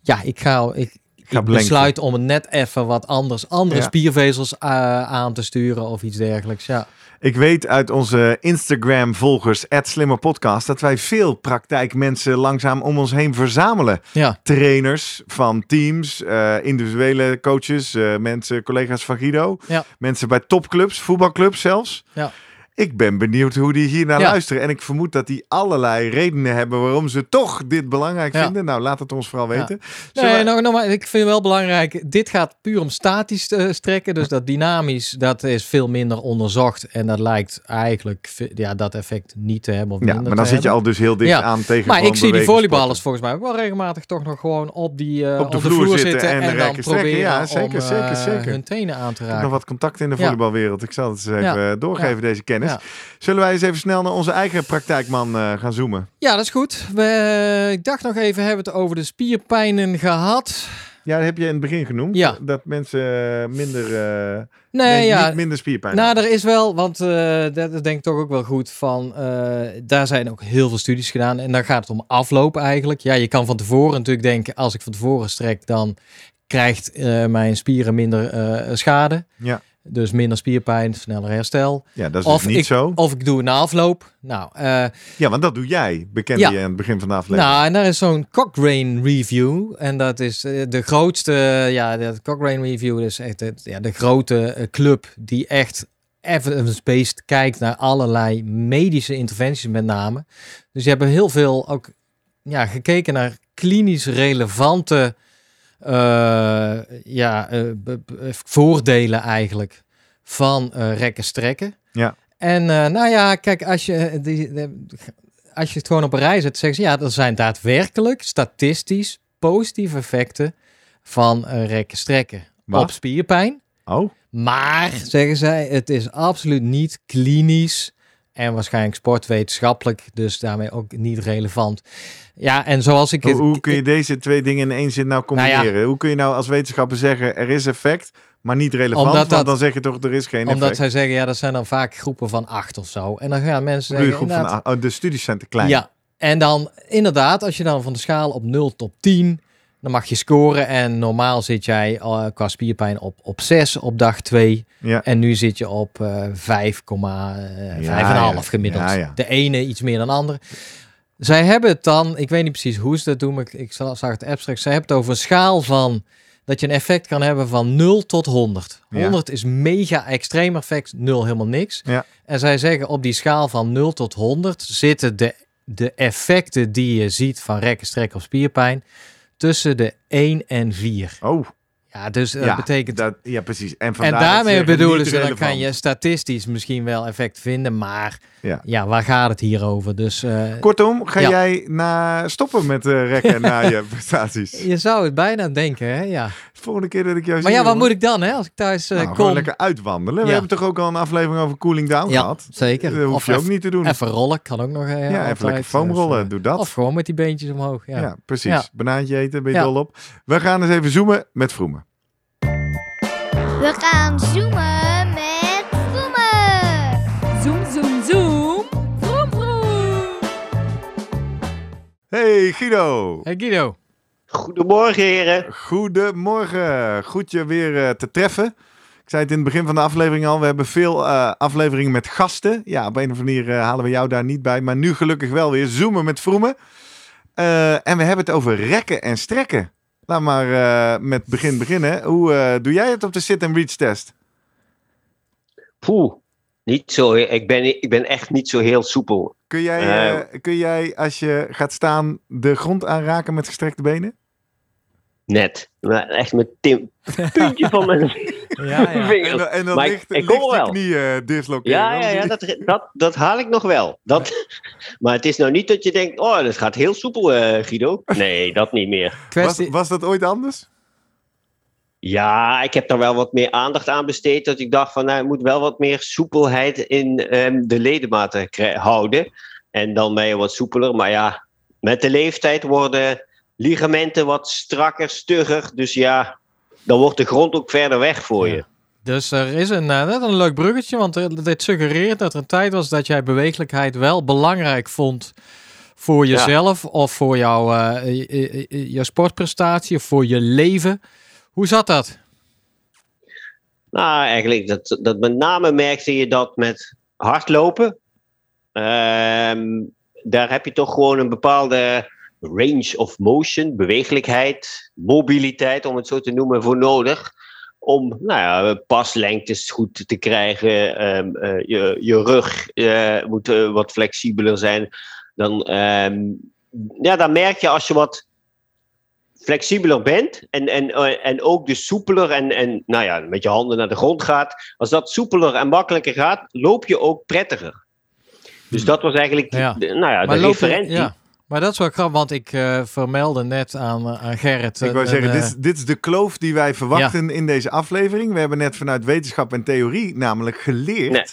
S1: ja, ik ga. Ik,
S2: ga
S1: ik besluit om het net even wat anders, andere
S2: Ja.
S1: spiervezels eh, aan te sturen of iets dergelijks. Ja,
S2: Ik weet uit onze Instagram-volgers, @slimmerpodcast, dat wij veel praktijkmensen langzaam om ons heen verzamelen.
S1: ja.
S2: Trainers van teams, eh, individuele coaches, eh, mensen, collega's van Guido,
S1: Ja.
S2: mensen bij topclubs, voetbalclubs zelfs.
S1: Ja.
S2: Ik ben benieuwd hoe die hier naar
S1: Ja.
S2: luisteren. En ik vermoed dat die allerlei redenen hebben waarom ze toch dit belangrijk
S1: Ja.
S2: vinden. Nou, laat het ons vooral weten.
S1: Nee,
S2: we-
S1: nou, nou, maar ik vind wel belangrijk. Dit gaat puur om statisch eh, strekken. Dus dat dynamisch, dat is veel minder onderzocht. En dat lijkt eigenlijk ja, dat effect niet te hebben. Of
S2: ja, maar dan zit je al dus heel dicht aan tegen
S1: Maar ik zie die volleyballers volgens mij ook wel regelmatig toch nog gewoon op, die, eh,
S2: Op de vloer zitten en
S1: dan
S2: rekken, strekken.
S1: proberen
S2: Ja, zeker,
S1: om
S2: zeker,
S1: eh,
S2: zeker.
S1: hun tenen aan te
S2: Ik heb
S1: raken.
S2: nog wat contacten in de volleybalwereld. Ik zal het eens even doorgeven, deze kennis.
S1: Ja.
S2: Zullen wij eens even snel naar onze eigen praktijkman eh, gaan zoomen?
S1: Ja, dat is goed. We, ik dacht nog even, hebben we het over de spierpijnen gehad?
S2: Ja, dat heb je in het begin genoemd.
S1: Ja.
S2: Dat mensen eh, minder, eh,
S1: Nee, ja.
S2: minder spierpijn
S1: Nou, er is wel, want eh, dat is denk ik toch ook wel goed van, eh, daar zijn ook heel veel studies gedaan en dan gaat het om afloop eigenlijk. Ja, je kan van tevoren natuurlijk denken, als ik van tevoren strek, dan krijgt eh, mijn spieren minder eh, schade.
S2: Ja.
S1: Dus minder spierpijn, sneller herstel.
S2: Ja, dat is
S1: of
S2: dus niet
S1: ik,
S2: zo.
S1: Of ik doe een afloop. Nou, eh,
S2: Ja, want dat doe jij. Bekende
S1: Ja.
S2: je aan het begin van de aflevering.
S1: nou, en daar is zo'n Cochrane Review. En dat is eh, de grootste, ja, de Cochrane Review is echt het, ja, de grote eh, club die echt evidence-based kijkt naar allerlei medische interventies met name. Dus je hebben heel veel ook ja, gekeken naar klinisch relevante ja, eh, b- voordelen eigenlijk van eh rekken strekken.
S2: Ja.
S1: En eh, nou ja, kijk, als je, eh, die, als je het gewoon op een rij zet, zeggen ze ja, er zijn daadwerkelijk statistisch positieve effecten van eh, rekken strekken
S2: Wat?
S1: op spierpijn.
S2: Oh,
S1: Maar, zeggen zij, het is absoluut niet klinisch en waarschijnlijk sportwetenschappelijk, dus daarmee ook niet relevant. Ja, en zoals ik
S2: hoe, hoe kun je deze twee dingen in één zin nou
S1: Nou ja.
S2: combineren? Hoe kun je nou als wetenschapper zeggen er is effect, maar niet relevant?
S1: Omdat
S2: want
S1: dat-
S2: dan zeg je toch er is geen
S1: Omdat
S2: effect.
S1: zij zeggen, ja, dat zijn dan vaak groepen van acht of zo. En dan gaan mensen zeggen,
S2: groep van, oh, de studies zijn te klein.
S1: Ja, en dan inderdaad, als je dan van de schaal op 0 tot 10, dan mag je scoren. En normaal zit jij eh, qua spierpijn op, op 6 op dag 2.
S2: Ja.
S1: En nu zit je op eh 5,5
S2: ja.
S1: gemiddeld.
S2: Ja.
S1: De ene iets meer dan de andere. Zij hebben het dan, ik weet niet precies hoe ze dat doen, maar ik, ik zag het abstract. Zij hebben het over een schaal van dat je een effect kan hebben van 0 tot 100.
S2: Ja.
S1: 100 is mega extreem effect, 0 helemaal niks.
S2: Ja.
S1: En zij zeggen op die schaal van 0 tot 100 zitten de, de effecten die je ziet van rekken, strekken of spierpijn tussen de 1 en 4.
S2: Oh,
S1: Ja, dus dat
S2: ja,
S1: betekent...
S2: dat, ja, precies. En,
S1: daarmee bedoelen ze, dan kan je statistisch misschien wel effect vinden, maar
S2: Ja.
S1: ja, waar gaat het hier over? Dus eh,
S2: Kortom, ga
S1: Ja.
S2: jij na stoppen met eh, rekken (laughs) na je prestaties?
S1: je zou het bijna denken, hè? Ja.
S2: Volgende keer dat ik jou
S1: Maar
S2: zie,
S1: ja, wat
S2: jongen,
S1: moet ik dan, hè? Als ik thuis eh,
S2: nou,
S1: kom.
S2: gewoon lekker uitwandelen. We
S1: Ja.
S2: hebben toch ook al een aflevering over cooling down
S1: Ja,
S2: gehad?
S1: zeker.
S2: Dat hoef
S1: Of
S2: je ook
S1: even-
S2: niet te doen.
S1: Even rollen, kan ook nog. eh,
S2: ja,
S1: altijd.
S2: even lekker foamrollen.
S1: Even-
S2: Doe dat.
S1: Of gewoon met die beentjes omhoog. Ja.
S2: Ja, precies.
S1: Ja.
S2: Banaantje eten, ben je
S1: Ja.
S2: dol op. We gaan eens even zoomen met Vroemen.
S3: We gaan zoomen met Vroemen.
S4: Zoom, zoom, zoom. Vroom, vroom.
S2: Hey Guido.
S1: Hey Guido.
S5: Goedemorgen, heren.
S2: Goedemorgen. Goed je weer eh, te treffen. Ik zei het in het begin van de aflevering al. We hebben veel eh, afleveringen met gasten. Ja, op een of andere manier eh, halen we jou daar niet bij. Maar nu gelukkig wel weer zoomen met Vroemen. En we hebben het over rekken en strekken. Laat maar met begin beginnen. Hoe doe jij het op de sit-and-reach test?
S5: Poeh, niet zo, ik, ben, ik ben echt niet zo heel soepel.
S2: Kun jij, kun jij als je gaat staan de grond aanraken met gestrekte benen?
S5: Net. Maar echt met tim, puntje van mijn (laughs)
S1: Ja, ja.
S5: vinger. (laughs)
S2: En, dan- en dan
S5: Maar ik-
S2: ligt,
S5: ik
S2: ligt
S5: kom
S2: je
S5: wel.
S2: knie eh, disloceren.
S5: Ja, ja, ja dat, dat, dat haal ik nog wel. Dat, (laughs) maar het is nou niet dat je denkt, oh, dat gaat heel soepel, eh, Guido. Nee, dat niet meer.
S2: Was, was dat ooit anders?
S5: Ja, ik heb daar wel wat meer aandacht aan besteed. Dat ik dacht van, nou, er moet wel wat meer soepelheid in ehm, de ledematen houden. En dan ben je wat soepeler. Maar ja, met de leeftijd worden ligamenten wat strakker, stugger. Dus ja, dan wordt de grond ook verder weg voor
S1: Ja.
S5: je.
S1: Dus er is een, eh, net een leuk bruggetje, want dit suggereert dat er een tijd was dat jij beweeglijkheid wel belangrijk vond voor
S5: Ja.
S1: jezelf of voor jouw eh, je, je- je sportprestatie of voor je leven. Hoe zat dat?
S5: Nou, eigenlijk, dat, dat met name merkte je dat met hardlopen. Ehm, daar heb je toch gewoon een bepaalde range of motion, beweeglijkheid, mobiliteit, om het zo te noemen, voor nodig. Om nou ja, paslengtes goed te krijgen. Ehm, eh, je, je rug eh, moet eh, wat flexibeler zijn. Dan, ehm, ja, dan merk je als je wat flexibeler bent en, en, en ook dus soepeler en, en nou ja, met je handen naar de grond gaat. Als dat soepeler en makkelijker gaat, loop je ook prettiger. Dus dat was eigenlijk
S1: Ja.
S5: de, nou ja, de
S1: lopen-
S5: referentie.
S1: ja. Maar dat is wel grappig, want ik eh, vermeldde net aan, eh, aan Gerrit.
S2: Ik
S1: eh,
S2: wou zeggen,
S1: een,
S2: dit
S1: eh,
S2: is, dit is de kloof die wij verwachten in deze aflevering. We hebben net vanuit wetenschap en theorie namelijk geleerd
S5: Nee.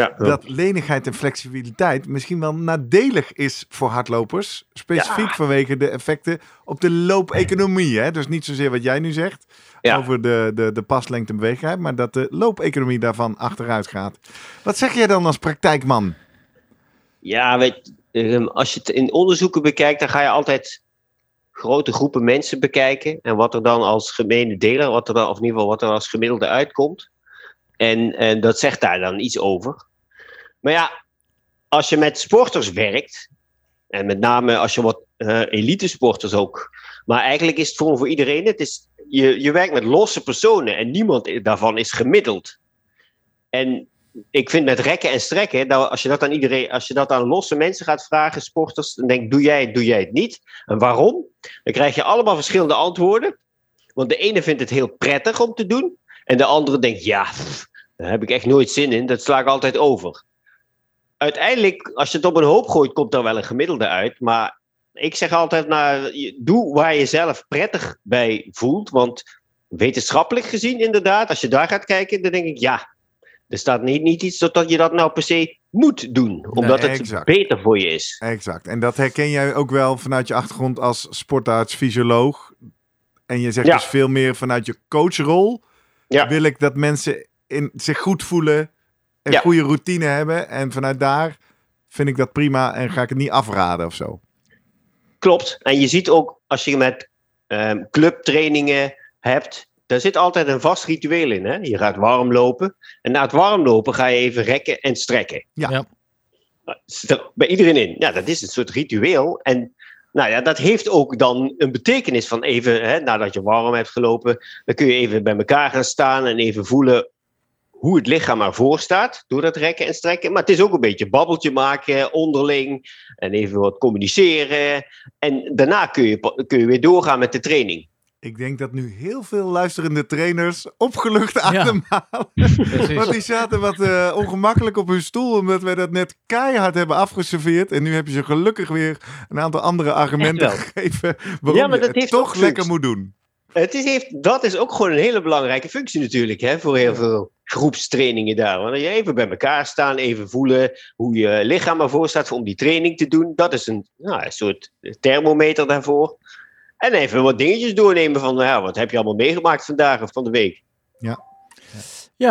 S5: Ja,
S2: dat lenigheid en flexibiliteit misschien wel nadelig is voor hardlopers. Specifiek vanwege de effecten op de loopeconomie. Hè? Dus niet zozeer wat jij nu zegt
S5: Ja.
S2: over de, de, de paslengte en beweeglijkheid, maar dat de loopeconomie daarvan achteruit gaat. Wat zeg jij dan als praktijkman?
S5: Ja, weet, als je het in onderzoeken bekijkt, dan ga je altijd grote groepen mensen bekijken. En wat er dan als gemene deler, wat er dan, of in ieder geval wat er als gemiddelde uitkomt. En, en dat zegt daar dan iets over. Maar ja, als je met sporters werkt, en met name als je wat eh elite sporters ook. Maar eigenlijk is het voor, voor iedereen, het is, je, je werkt met losse personen en niemand daarvan is gemiddeld. En ik vind met rekken en strekken, nou, als, je dat aan iedereen, als je dat aan losse mensen gaat vragen, sporters, dan denk doe jij het, doe jij het niet? En waarom? Dan krijg je allemaal verschillende antwoorden. Want de ene vindt het heel prettig om te doen. En de andere denkt, ja, daar heb ik echt nooit zin in. Dat sla ik altijd over. Uiteindelijk, als je het op een hoop gooit, komt er wel een gemiddelde uit. Maar ik zeg altijd, nou, je- doe waar je zelf prettig bij voelt. Want wetenschappelijk gezien, inderdaad, als je daar gaat kijken, dan denk ik, ja, er staat niet, niet iets dat je dat nou per se moet doen. Omdat het beter voor je is.
S2: Exact. En dat herken jij ook wel vanuit je achtergrond als sportarts, fysioloog. En je zegt
S5: Ja.
S2: dus veel meer vanuit je coachrol.
S5: Ja.
S2: Wil ik dat mensen in, zich goed voelen, een
S5: Ja.
S2: goede routine hebben. En vanuit daar vind ik dat prima en ga ik het niet afraden of zo.
S5: Klopt. En je ziet ook, als je met ehm, clubtrainingen hebt, daar zit altijd een vast ritueel in. Hè? Je gaat warm lopen. En na het warm lopen ga je even rekken en strekken.
S2: Ja.
S1: Ja.
S5: Dat zit er bij iedereen in. Ja, dat is een soort ritueel. En nou ja, dat heeft ook dan een betekenis van even, hè, nadat je warm hebt gelopen, dan kun je even bij elkaar gaan staan en even voelen hoe het lichaam ervoor staat door dat rekken en strekken. Maar het is ook een beetje babbeltje maken onderling en even wat communiceren. En daarna kun je, kun je weer doorgaan met de training.
S2: Ik denk dat nu heel veel luisterende trainers opgelucht ademhalen. (laughs)
S1: Precies.
S2: Want die zaten wat eh, ongemakkelijk op hun stoel, omdat wij dat net keihard hebben afgeserveerd. En nu heb je ze gelukkig weer een aantal andere argumenten gegeven (laughs) waarom
S5: Ja, maar
S2: je
S5: dat
S2: het
S5: heeft
S2: toch lekker moet doen.
S5: Het is, heeft, dat is ook gewoon een hele belangrijke functie natuurlijk, hè, voor heel veel groepstrainingen daar. Want je even bij elkaar staan, even voelen hoe je lichaam ervoor staat om die training te doen. Dat is een, nou, een soort thermometer daarvoor. En even wat dingetjes doornemen van, nou ja, wat heb je allemaal meegemaakt vandaag of van de week?
S1: Ja,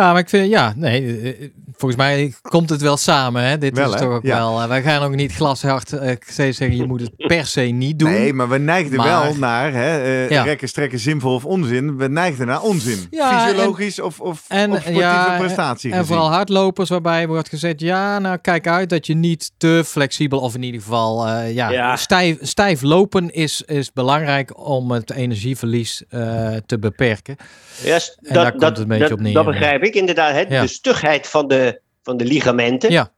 S1: maar ik vind, ja, nee, eh, volgens mij komt het wel samen. Hè? Dit
S2: Wel,
S1: is toch ook
S2: Ja.
S1: wel. eh, wij gaan ook niet glashard eh, steeds zeggen, je moet het per se niet doen.
S2: Nee, maar we neigden
S1: Maar-
S2: wel naar hè, eh,
S1: Ja.
S2: rekken, strekken, zinvol of onzin. We neigden naar onzin.
S1: Ja,
S2: Fysiologisch of, of,
S1: en-
S2: of sportieve
S1: ja,
S2: prestatie
S1: En vooral hardlopers waarbij wordt gezegd, ja, nou kijk uit dat je niet te flexibel of in ieder geval, eh, ja,
S5: Ja.
S1: Stijf, stijf lopen is, is belangrijk om het energieverlies eh, te beperken.
S5: Ja, s-
S1: En daar komt het een beetje
S5: dat,
S1: op neer,
S5: Dat
S1: ja.
S5: begrijp ik inderdaad. Hè?
S1: Ja.
S5: De stugheid van de, van de ligamenten.
S1: Ja.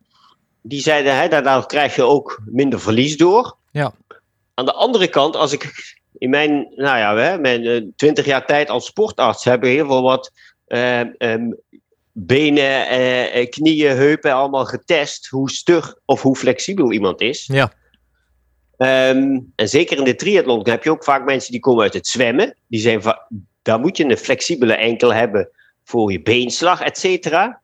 S5: Die zeiden, hè, daardoor krijg je ook minder verlies door.
S1: Ja.
S5: Aan de andere kant, als ik in mijn, nou ja, hè, mijn twintig jaar tijd als sportarts heb ik heel veel wat eh, ehm, benen, eh, eh, knieën, heupen allemaal getest. Hoe stug of hoe flexibel iemand is.
S1: Ja.
S5: Ehm, en zeker in de triathlon heb je ook vaak mensen die komen uit het zwemmen. Die zijn daar moet je een flexibele enkel hebben voor je beenslag, et cetera.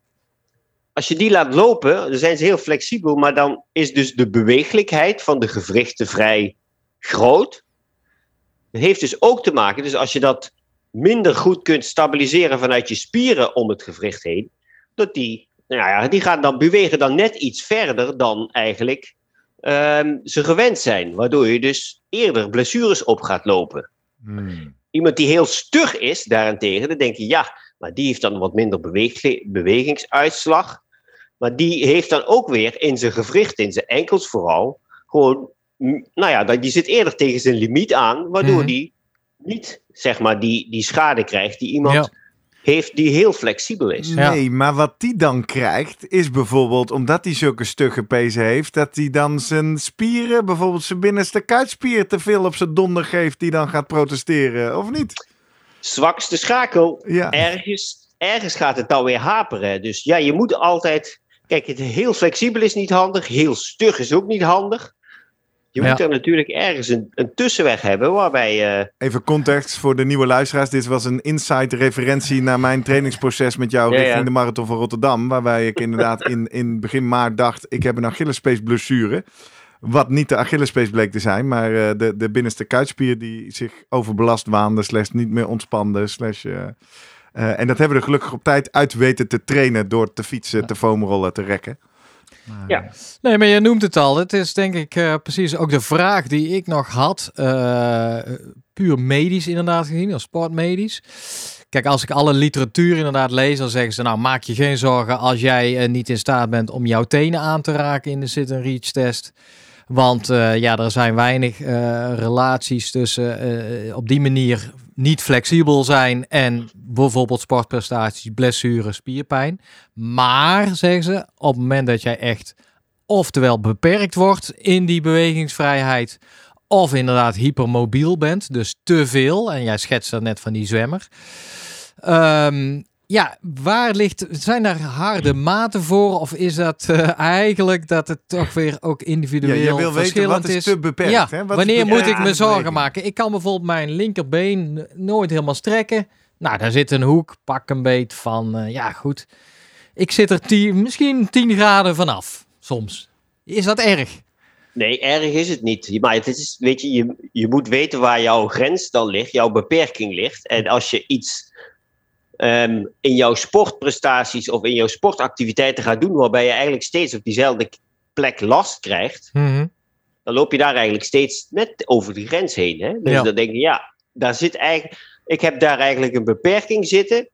S5: Als je die laat lopen, dan zijn ze heel flexibel, maar dan is dus de beweeglijkheid van de gewrichten vrij groot. Dat heeft dus ook te maken, dus als je dat minder goed kunt stabiliseren vanuit je spieren om het gewricht heen, dat die, nou ja, die gaan dan bewegen dan net iets verder dan eigenlijk ehm, ze gewend zijn. Waardoor je dus eerder blessures op gaat lopen.
S2: Hmm.
S5: Iemand die heel stug is, daarentegen, dan denk je ja, maar die heeft dan wat minder bewegingsuitslag. Maar die heeft dan ook weer in zijn gewricht, in zijn enkels vooral, gewoon, nou ja, die zit eerder tegen zijn limiet aan, waardoor
S1: Mhm.
S5: die niet, zeg maar, die, die schade krijgt die iemand
S1: Ja.
S5: Heeft die heel flexibel is.
S1: Ja.
S2: Nee, maar wat die dan krijgt, is bijvoorbeeld, omdat hij zulke stugge pezen heeft, dat hij dan zijn spieren, bijvoorbeeld zijn binnenste kuitspier, te veel op zijn donder geeft, die dan gaat protesteren, of niet?
S5: Zwakste schakel,
S2: Ja.
S5: ergens, ergens gaat het dan weer haperen. Dus ja, je moet altijd. Kijk, het heel flexibel is niet handig, heel stug is ook niet handig. Je
S1: Ja.
S5: moet er natuurlijk ergens een, een tussenweg hebben waarbij. eh,
S2: Even context voor de nieuwe luisteraars. Dit was een inside referentie naar mijn trainingsproces met jou
S5: Ja,
S2: richting
S5: ja.
S2: de Marathon van Rotterdam. Waarbij ik inderdaad (laughs) in, in begin maart dacht, ik heb een Achillespees blessure. Wat niet de Achillespees bleek te zijn, maar eh, de, de binnenste kuitspier die zich overbelast waande, slash niet meer ontspande, slash... eh, eh, en dat hebben we er gelukkig op tijd uit weten te trainen door te fietsen, te foamrollen, te rekken. Maar,
S5: Ja.
S2: eh,
S1: Nee, maar je noemt het al. Het is denk ik eh, precies ook de vraag die ik nog had. eh, puur medisch inderdaad gezien, of sportmedisch. Kijk, als ik alle literatuur inderdaad lees, dan zeggen ze... nou, maak je geen zorgen als jij niet in staat bent om jouw tenen aan te raken in de sit-and-reach test. Want eh, ja, er zijn weinig eh, relaties tussen eh, op die manier niet flexibel zijn en bijvoorbeeld sportprestaties, blessures, spierpijn. Maar, zeggen ze, op het moment dat jij echt oftewel beperkt wordt in die bewegingsvrijheid, of inderdaad hypermobiel bent, dus te veel, en jij schetst er net van die zwemmer. Ehm, ja, waar ligt, zijn daar harde maten voor, of is dat eh, eigenlijk dat het toch weer ook
S2: ja,
S1: individueel
S2: je wil weten
S1: verschillend
S2: wat is
S1: is?
S2: te beperkt.
S1: ja,
S2: hè? Wat is
S1: wanneer moet ik me zorgen maken? Ik kan bijvoorbeeld mijn linkerbeen nooit helemaal strekken. Nou, daar zit een hoek, pak een beet van, eh, ja goed. Ik zit er tien, misschien 10 graden vanaf, soms. Is dat erg?
S5: nee, erg is het niet. Maar het is, weet je, je, je moet weten waar jouw grens dan ligt, jouw beperking ligt. En als je iets ehm, in jouw sportprestaties of in jouw sportactiviteiten gaat doen, waarbij je eigenlijk steeds op diezelfde plek last krijgt,
S1: Mhm.
S5: dan loop je daar eigenlijk steeds net over die grens heen. Hè? Dus
S1: Ja.
S5: dan denk je, ja, daar zit eigenlijk, ik heb daar eigenlijk een beperking zitten.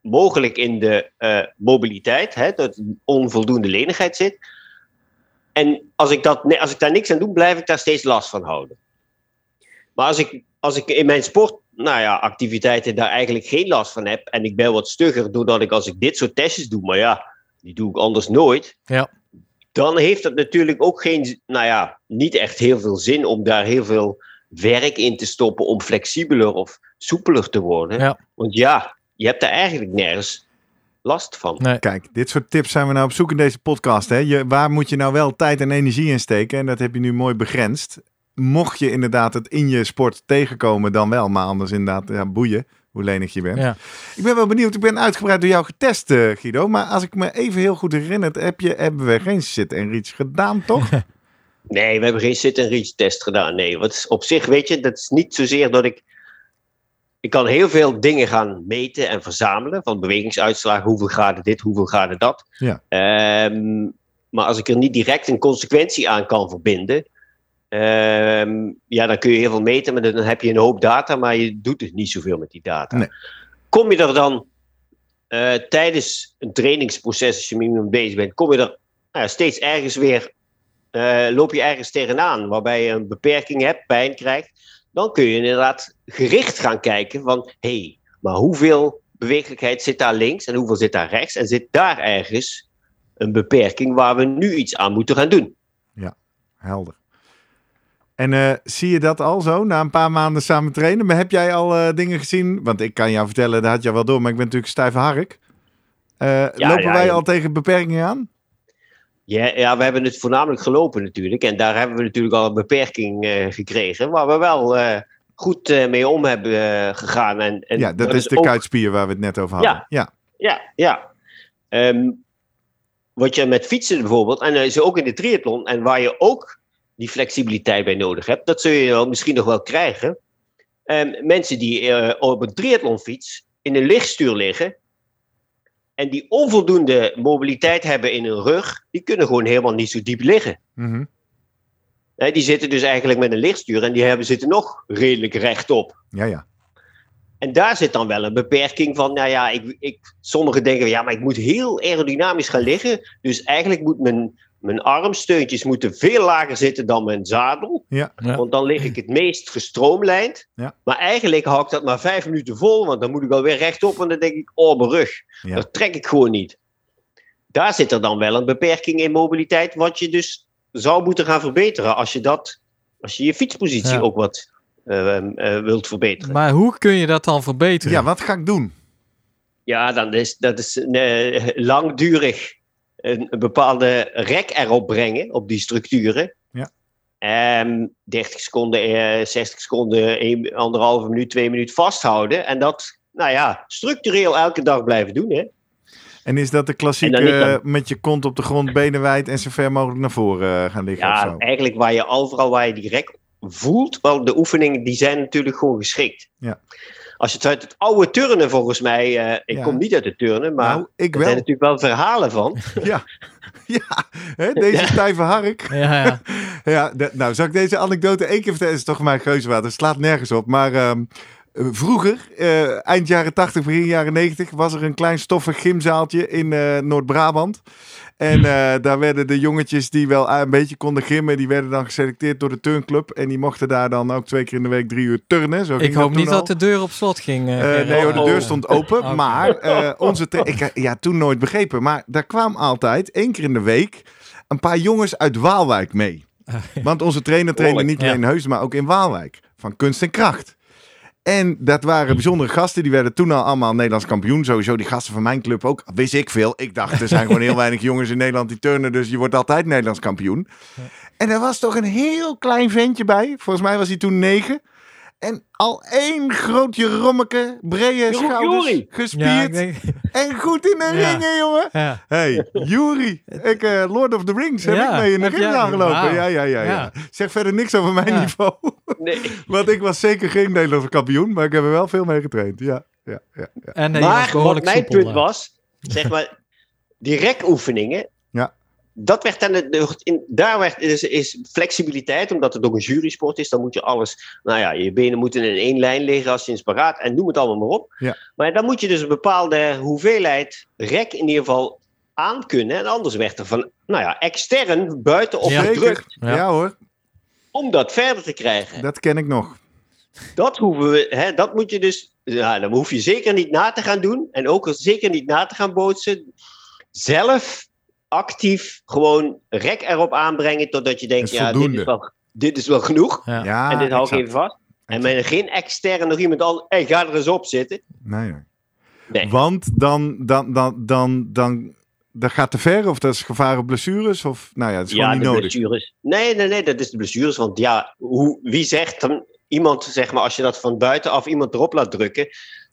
S5: Mogelijk in de eh, mobiliteit, hè, dat onvoldoende lenigheid zit. En als ik, dat, als ik daar niks aan doe, blijf ik daar steeds last van houden. Maar als ik, als ik in mijn sport, nou ja, activiteiten daar eigenlijk geen last van heb. En ik ben wat stugger doordat ik als ik dit soort testjes doe, maar ja, die doe ik anders nooit
S1: Ja.
S5: dan heeft het natuurlijk ook geen, nou ja, niet echt heel veel zin om daar heel veel werk in te stoppen om flexibeler of soepeler te worden.
S1: Ja.
S5: Want ja, je hebt daar eigenlijk nergens last van.
S1: Nee.
S2: Kijk, dit soort tips zijn we nou op zoek in deze podcast. Hè? Je, waar moet je nou wel tijd en energie in steken? En dat heb je nu mooi begrensd. Mocht je inderdaad het in je sport tegenkomen, dan wel. Maar anders inderdaad, ja, boeien hoe lenig je bent.
S1: Ja.
S2: Ik ben wel benieuwd. Ik ben uitgebreid door jou getest, eh, Guido. Maar als ik me even heel goed herinner, heb je, hebben we geen sit en reach gedaan, toch? (laughs)
S5: Nee, we hebben geen sit en reach test gedaan. Nee, wat is op zich weet je, dat is niet zozeer dat ik. Ik kan heel veel dingen gaan meten en verzamelen. Van bewegingsuitslagen, hoeveel graden dit, hoeveel graden dat.
S2: Ja.
S5: Ehm, maar als ik er niet direct een consequentie aan kan verbinden. Ehm, ja, dan kun je heel veel meten, maar dan heb je een hoop data, maar je doet dus niet zoveel met die data.
S2: Nee.
S5: Kom je er dan eh, tijdens een trainingsproces, als je minimum bezig bent, kom je er nou, ja, steeds ergens weer eh, loop je ergens tegenaan waarbij je een beperking hebt, pijn krijgt, dan kun je inderdaad gericht gaan kijken van hé, hey, maar hoeveel bewegelijkheid zit daar links en hoeveel zit daar rechts en zit daar ergens een beperking waar we nu iets aan moeten gaan doen.
S2: Helder. En eh, zie je dat al zo, na een paar maanden samen trainen? Maar heb jij al eh, dingen gezien? Want ik kan jou vertellen, dat had je wel door, maar ik ben natuurlijk stijve hark. Eh, lopen
S5: ja,
S2: wij
S5: ja.
S2: al tegen beperkingen aan?
S5: Ja, ja, we hebben het voornamelijk gelopen natuurlijk en daar hebben we natuurlijk al een beperking gekregen waar we wel goed mee om hebben gegaan. En, en
S2: ja, dat is de
S5: ook-
S2: kuitspier waar we het net over hadden.
S5: Ja.
S2: ja.
S5: Ja, ja. Ehm, wat je met fietsen bijvoorbeeld, en dat is ook in de triathlon, en waar je ook die flexibiliteit bij nodig hebt, dat zul je misschien nog wel krijgen. Ehm, mensen die eh, op een triathlonfiets in een lichtstuur liggen en die onvoldoende mobiliteit hebben in hun rug, die kunnen gewoon helemaal niet zo diep liggen.
S2: Mhm.
S5: Die zitten dus eigenlijk met een lichtstuur en die hebben, zitten nog redelijk rechtop.
S2: ja, ja.
S5: En daar zit dan wel een beperking van, nou ja, ik, ik, sommigen denken, ja, maar ik moet heel aerodynamisch gaan liggen. Dus eigenlijk moet mijn, mijn armsteuntjes moeten veel lager zitten dan mijn zadel.
S2: Ja.
S1: Ja.
S5: Want dan lig ik het meest gestroomlijnd.
S2: Ja.
S5: Maar eigenlijk hou ik dat maar vijf minuten vol, want dan moet ik alweer rechtop en dan denk ik, oh, mijn rug.
S2: Ja.
S5: Dat trek ik gewoon niet. Daar zit er dan wel een beperking in mobiliteit, wat je dus zou moeten gaan verbeteren als je dat, als je je fietspositie
S1: Ja.
S5: ook wat eh, eh, wilt verbeteren.
S1: Maar hoe kun je dat dan verbeteren?
S2: ja, wat ga ik doen?
S5: Ja, dan is, dat is eh, langdurig een, een bepaalde rek erop brengen, op die structuren.
S2: Ja.
S5: Ehm 30 seconden, eh, 60 seconden, een, anderhalve minuut, twee minuten vasthouden. En dat, nou ja, structureel elke dag blijven doen. Hè?
S2: En is dat de klassieke
S5: dan
S2: eh, met je kont op de grond, benen wijd en zo ver mogelijk naar voren eh, gaan liggen of
S5: Ja, eigenlijk waar je overal waar je die rek voelt, wel de oefeningen die zijn natuurlijk gewoon geschikt.
S2: Ja.
S5: Als je het uit het oude turnen volgens mij, eh, ik
S2: Ja.
S5: kom niet uit het turnen, maar
S2: nou, ik
S5: er zijn
S2: wel.
S5: natuurlijk wel verhalen van. (laughs)
S2: Ja, ja hè, deze
S5: Ja.
S2: stijve hark.
S1: Ja, ja. (laughs)
S2: Ja, de- nou, zal ik deze anekdote één keer vertellen? Het is toch mijn geuzenwater. Het slaat nergens op. Maar ehm, eh, vroeger, eh, eind jaren 80, begin jaren 90, was er een klein stoffig gymzaaltje in eh, Noord-Brabant. En eh, daar werden de jongetjes die wel een beetje konden gimmen, die werden dan geselecteerd door de turnclub. En die mochten daar dan ook twee keer in de week drie uur turnen. Zo
S1: Ik
S2: ging
S1: hoop
S2: toen
S1: niet
S2: al.
S1: dat de deur op slot ging. eh,
S2: Eh, nee hoor, de
S5: Oh.
S2: deur stond open. (laughs) Maar eh, onze ik, ja, toen nooit begrepen. Maar daar kwam altijd, één keer in de week, een paar jongens uit Waalwijk mee. (laughs) Want onze trainer trainde niet alleen in Heusden, maar ook in Waalwijk. Van kunst en kracht. En dat waren bijzondere gasten. Die werden toen al allemaal Nederlands kampioen. Sowieso die gasten van mijn club ook. Wist ik veel. Ik dacht, er zijn gewoon heel (laughs) weinig jongens in Nederland die turnen. Dus je wordt altijd Nederlands kampioen. En er was toch een heel klein ventje bij. Volgens mij was hij toen negen. En al één grootje rommeke, brede
S5: Jeroen
S2: schouders,
S5: Jury.
S2: gespierd
S1: Ja, ik denk,
S2: en goed in de
S1: Ja.
S2: ringen, jongen.
S1: ja.
S2: Hey, Jury, ik, eh, Lord of the Rings, heb
S1: Ja,
S2: ik mee in de
S1: jij-
S2: aangelopen. Ja, ja, ja, ja,
S1: Ja.
S2: Zeg verder niks over mijn
S1: Ja.
S2: niveau.
S5: Nee. (laughs)
S2: Want ik was zeker geen Nederlandse kampioen, maar ik heb er wel veel mee getraind. Ja, ja, ja. ja.
S1: En hij was
S5: maar wat mijn punt
S1: ja.
S5: was, zeg maar, die rekoefeningen. Dat werd dan de- in, daar werd, is, is flexibiliteit, omdat het ook een jurysport is, dan moet je alles, nou ja, je benen moeten in één lijn liggen als je in spagaat en noem het allemaal maar op.
S2: Ja.
S5: Maar dan moet je dus een bepaalde hoeveelheid rek in ieder geval aankunnen en anders werd er van, nou ja, extern buitenop
S1: Ja.
S5: gedrukt
S2: Ja.
S1: Ja.
S2: hoor,
S5: om dat verder te krijgen.
S2: dat ken ik nog.
S5: Dat hoeven we, hè, dat moet je dus, ja, dan hoef je zeker niet na te gaan doen. En ook zeker niet na te gaan bootsen. Zelf actief gewoon rek erop aanbrengen totdat je denkt,
S2: Is
S5: ja, dit is, wel, dit is wel genoeg.
S1: Ja.
S2: Ja,
S5: en dit hou ik even vast. En met geen extern nog iemand al, hey, ga er eens op zitten.
S2: Nee. Want dan, dan, dan, dan, dan, dat gaat te ver of dat is gevaar op blessures of, nou ja, het is
S5: ja,
S2: gewoon
S5: de
S2: niet nodig.
S5: blessures. Nee, nee, nee, dat is de blessures. Want ja, hoe, wie zegt dan iemand, zeg maar, als je dat van buitenaf iemand erop laat drukken,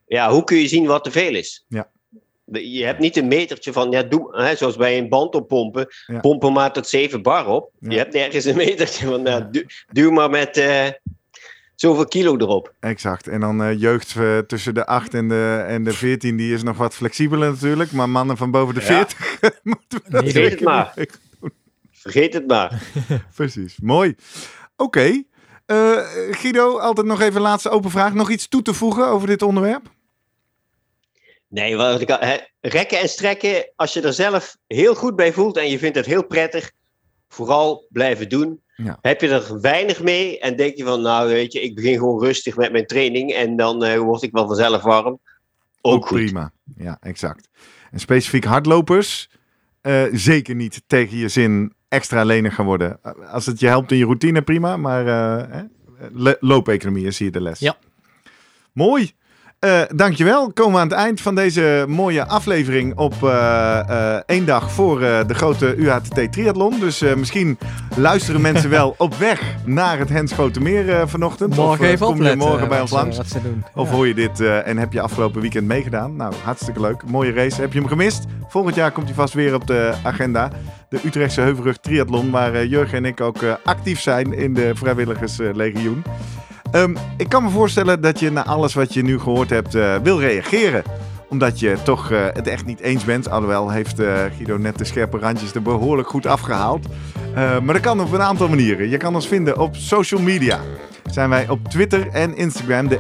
S5: ja, hoe kun je zien wat te veel is?
S2: Ja.
S5: Je hebt niet een metertje van, ja, doe, hè, zoals bij een band oppompen,
S2: Ja.
S5: pompen maar tot 7 bar op.
S2: Ja.
S5: Je hebt nergens een metertje van, nou, du- duw maar met eh, zoveel kilo erop.
S2: Exact. En dan eh, jeugd eh, tussen de 8 en de, en de 14, die is nog wat flexibeler natuurlijk. Maar mannen van boven de
S5: Ja.
S2: 40 (laughs) moeten we dat
S1: Niet
S5: Vergeet het maar. Vergeet het maar.
S2: Precies. Mooi. Oké. Eh, Guido, altijd nog even een laatste open vraag. Nog iets toe te voegen over dit onderwerp?
S5: Nee, wat ik, al- hè, rekken en strekken, als je er zelf heel goed bij voelt en je vindt het heel prettig, vooral blijven doen.
S2: Ja.
S5: Heb je er weinig mee en denk je van, nou weet je, ik begin gewoon rustig met mijn training en dan eh, word ik wel vanzelf warm. Ook, goed.
S2: prima. Ja, exact. En specifiek hardlopers, eh, zeker niet tegen je zin extra lenig gaan worden. Als het je helpt in je routine, prima. Maar eh, hè, le- loopeconomie is hier de les.
S1: Ja.
S2: Mooi. Eh dankjewel. Komen we aan het eind van deze mooie aflevering op eh, eh, één dag voor de grote UHTT Triathlon. Dus misschien luisteren mensen wel op weg naar het Henschotenmeer eh vanochtend.
S1: Morgen
S2: of
S1: even
S2: kom je morgen bij ons langs.
S1: Ze.
S2: Of
S1: Ja.
S2: hoor je dit en heb je afgelopen weekend meegedaan? Nou, hartstikke leuk. Mooie race. Heb je hem gemist? Volgend jaar komt hij vast weer op de agenda. De Utrechtse Heuvelrug Triathlon, waar Jurgen en ik ook actief zijn in de Vrijwilligerslegioen. Ehm, ik kan me voorstellen dat je na alles wat je nu gehoord hebt eh, wil reageren omdat je toch eh, het echt niet eens bent. Alhoewel heeft eh, Guido net de scherpe randjes er behoorlijk goed afgehaald. Eh, maar dat kan op een aantal manieren. Je kan ons vinden op social media. Zijn wij op Twitter en Instagram, de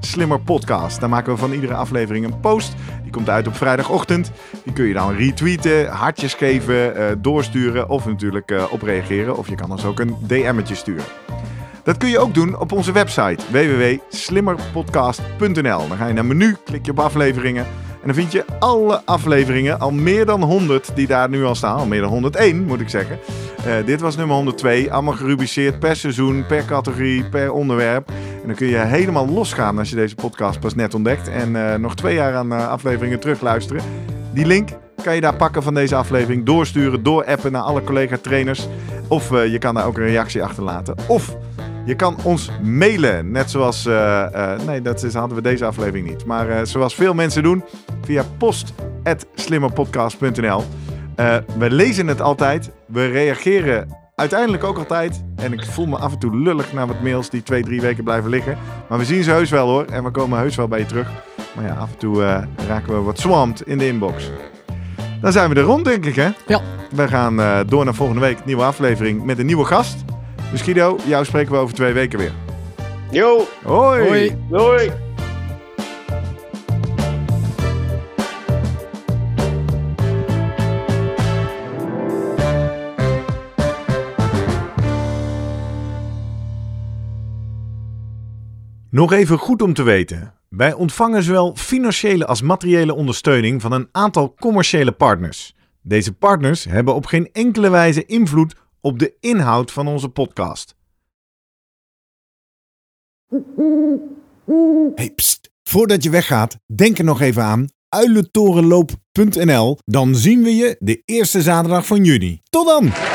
S2: @slimmerpodcast. Daar maken we van iedere aflevering een post. Die komt uit op vrijdagochtend. Die kun je dan retweeten, hartjes geven, doorsturen of natuurlijk op reageren. Of je kan ons ook een DM'tje sturen. Dat kun je ook doen op onze website www.slimmerpodcast.nl. Dan ga je naar menu, klik je op afleveringen en dan vind je alle afleveringen, al meer dan 100 die daar nu al staan. Al meer dan 101 moet ik zeggen. Eh, dit was nummer 102, allemaal gerubriceerd per seizoen, per categorie, per onderwerp. En dan kun je helemaal losgaan als je deze podcast pas net ontdekt en eh, nog twee jaar aan eh, afleveringen terugluisteren. Die link kan je daar pakken van deze aflevering, doorsturen, doorappen naar alle collega-trainers. Of je kan daar ook een reactie achterlaten. Of je kan ons mailen, net zoals... eh, eh, nee, dat is, hadden we deze aflevering niet. Maar eh, zoals veel mensen doen, via post.slimmerpodcast.nl. We lezen het altijd. We reageren uiteindelijk ook altijd. En ik voel me af en toe lullig naar wat mails die twee, drie weken blijven liggen. Maar we zien ze heus wel hoor. En we komen heus wel bij je terug. Maar ja, af en toe raken we wat swamped in de inbox. Dan zijn we er rond, denk ik hè?
S1: Ja.
S2: We gaan door naar volgende week. Nieuwe aflevering met een nieuwe gast. Dus Guido, jou spreken we over twee weken weer.
S5: Yo,
S2: Hoi!
S1: Hoi.
S5: doei!
S2: Nog even goed om te weten. Wij ontvangen zowel financiële als materiële ondersteuning van een aantal commerciële partners. Deze partners hebben op geen enkele wijze invloed op de inhoud van onze podcast. Hey, pst. Voordat je weggaat, denk er nog even aan uilentorenloop.nl. Dan zien we je de eerste zaterdag van juni. Tot dan!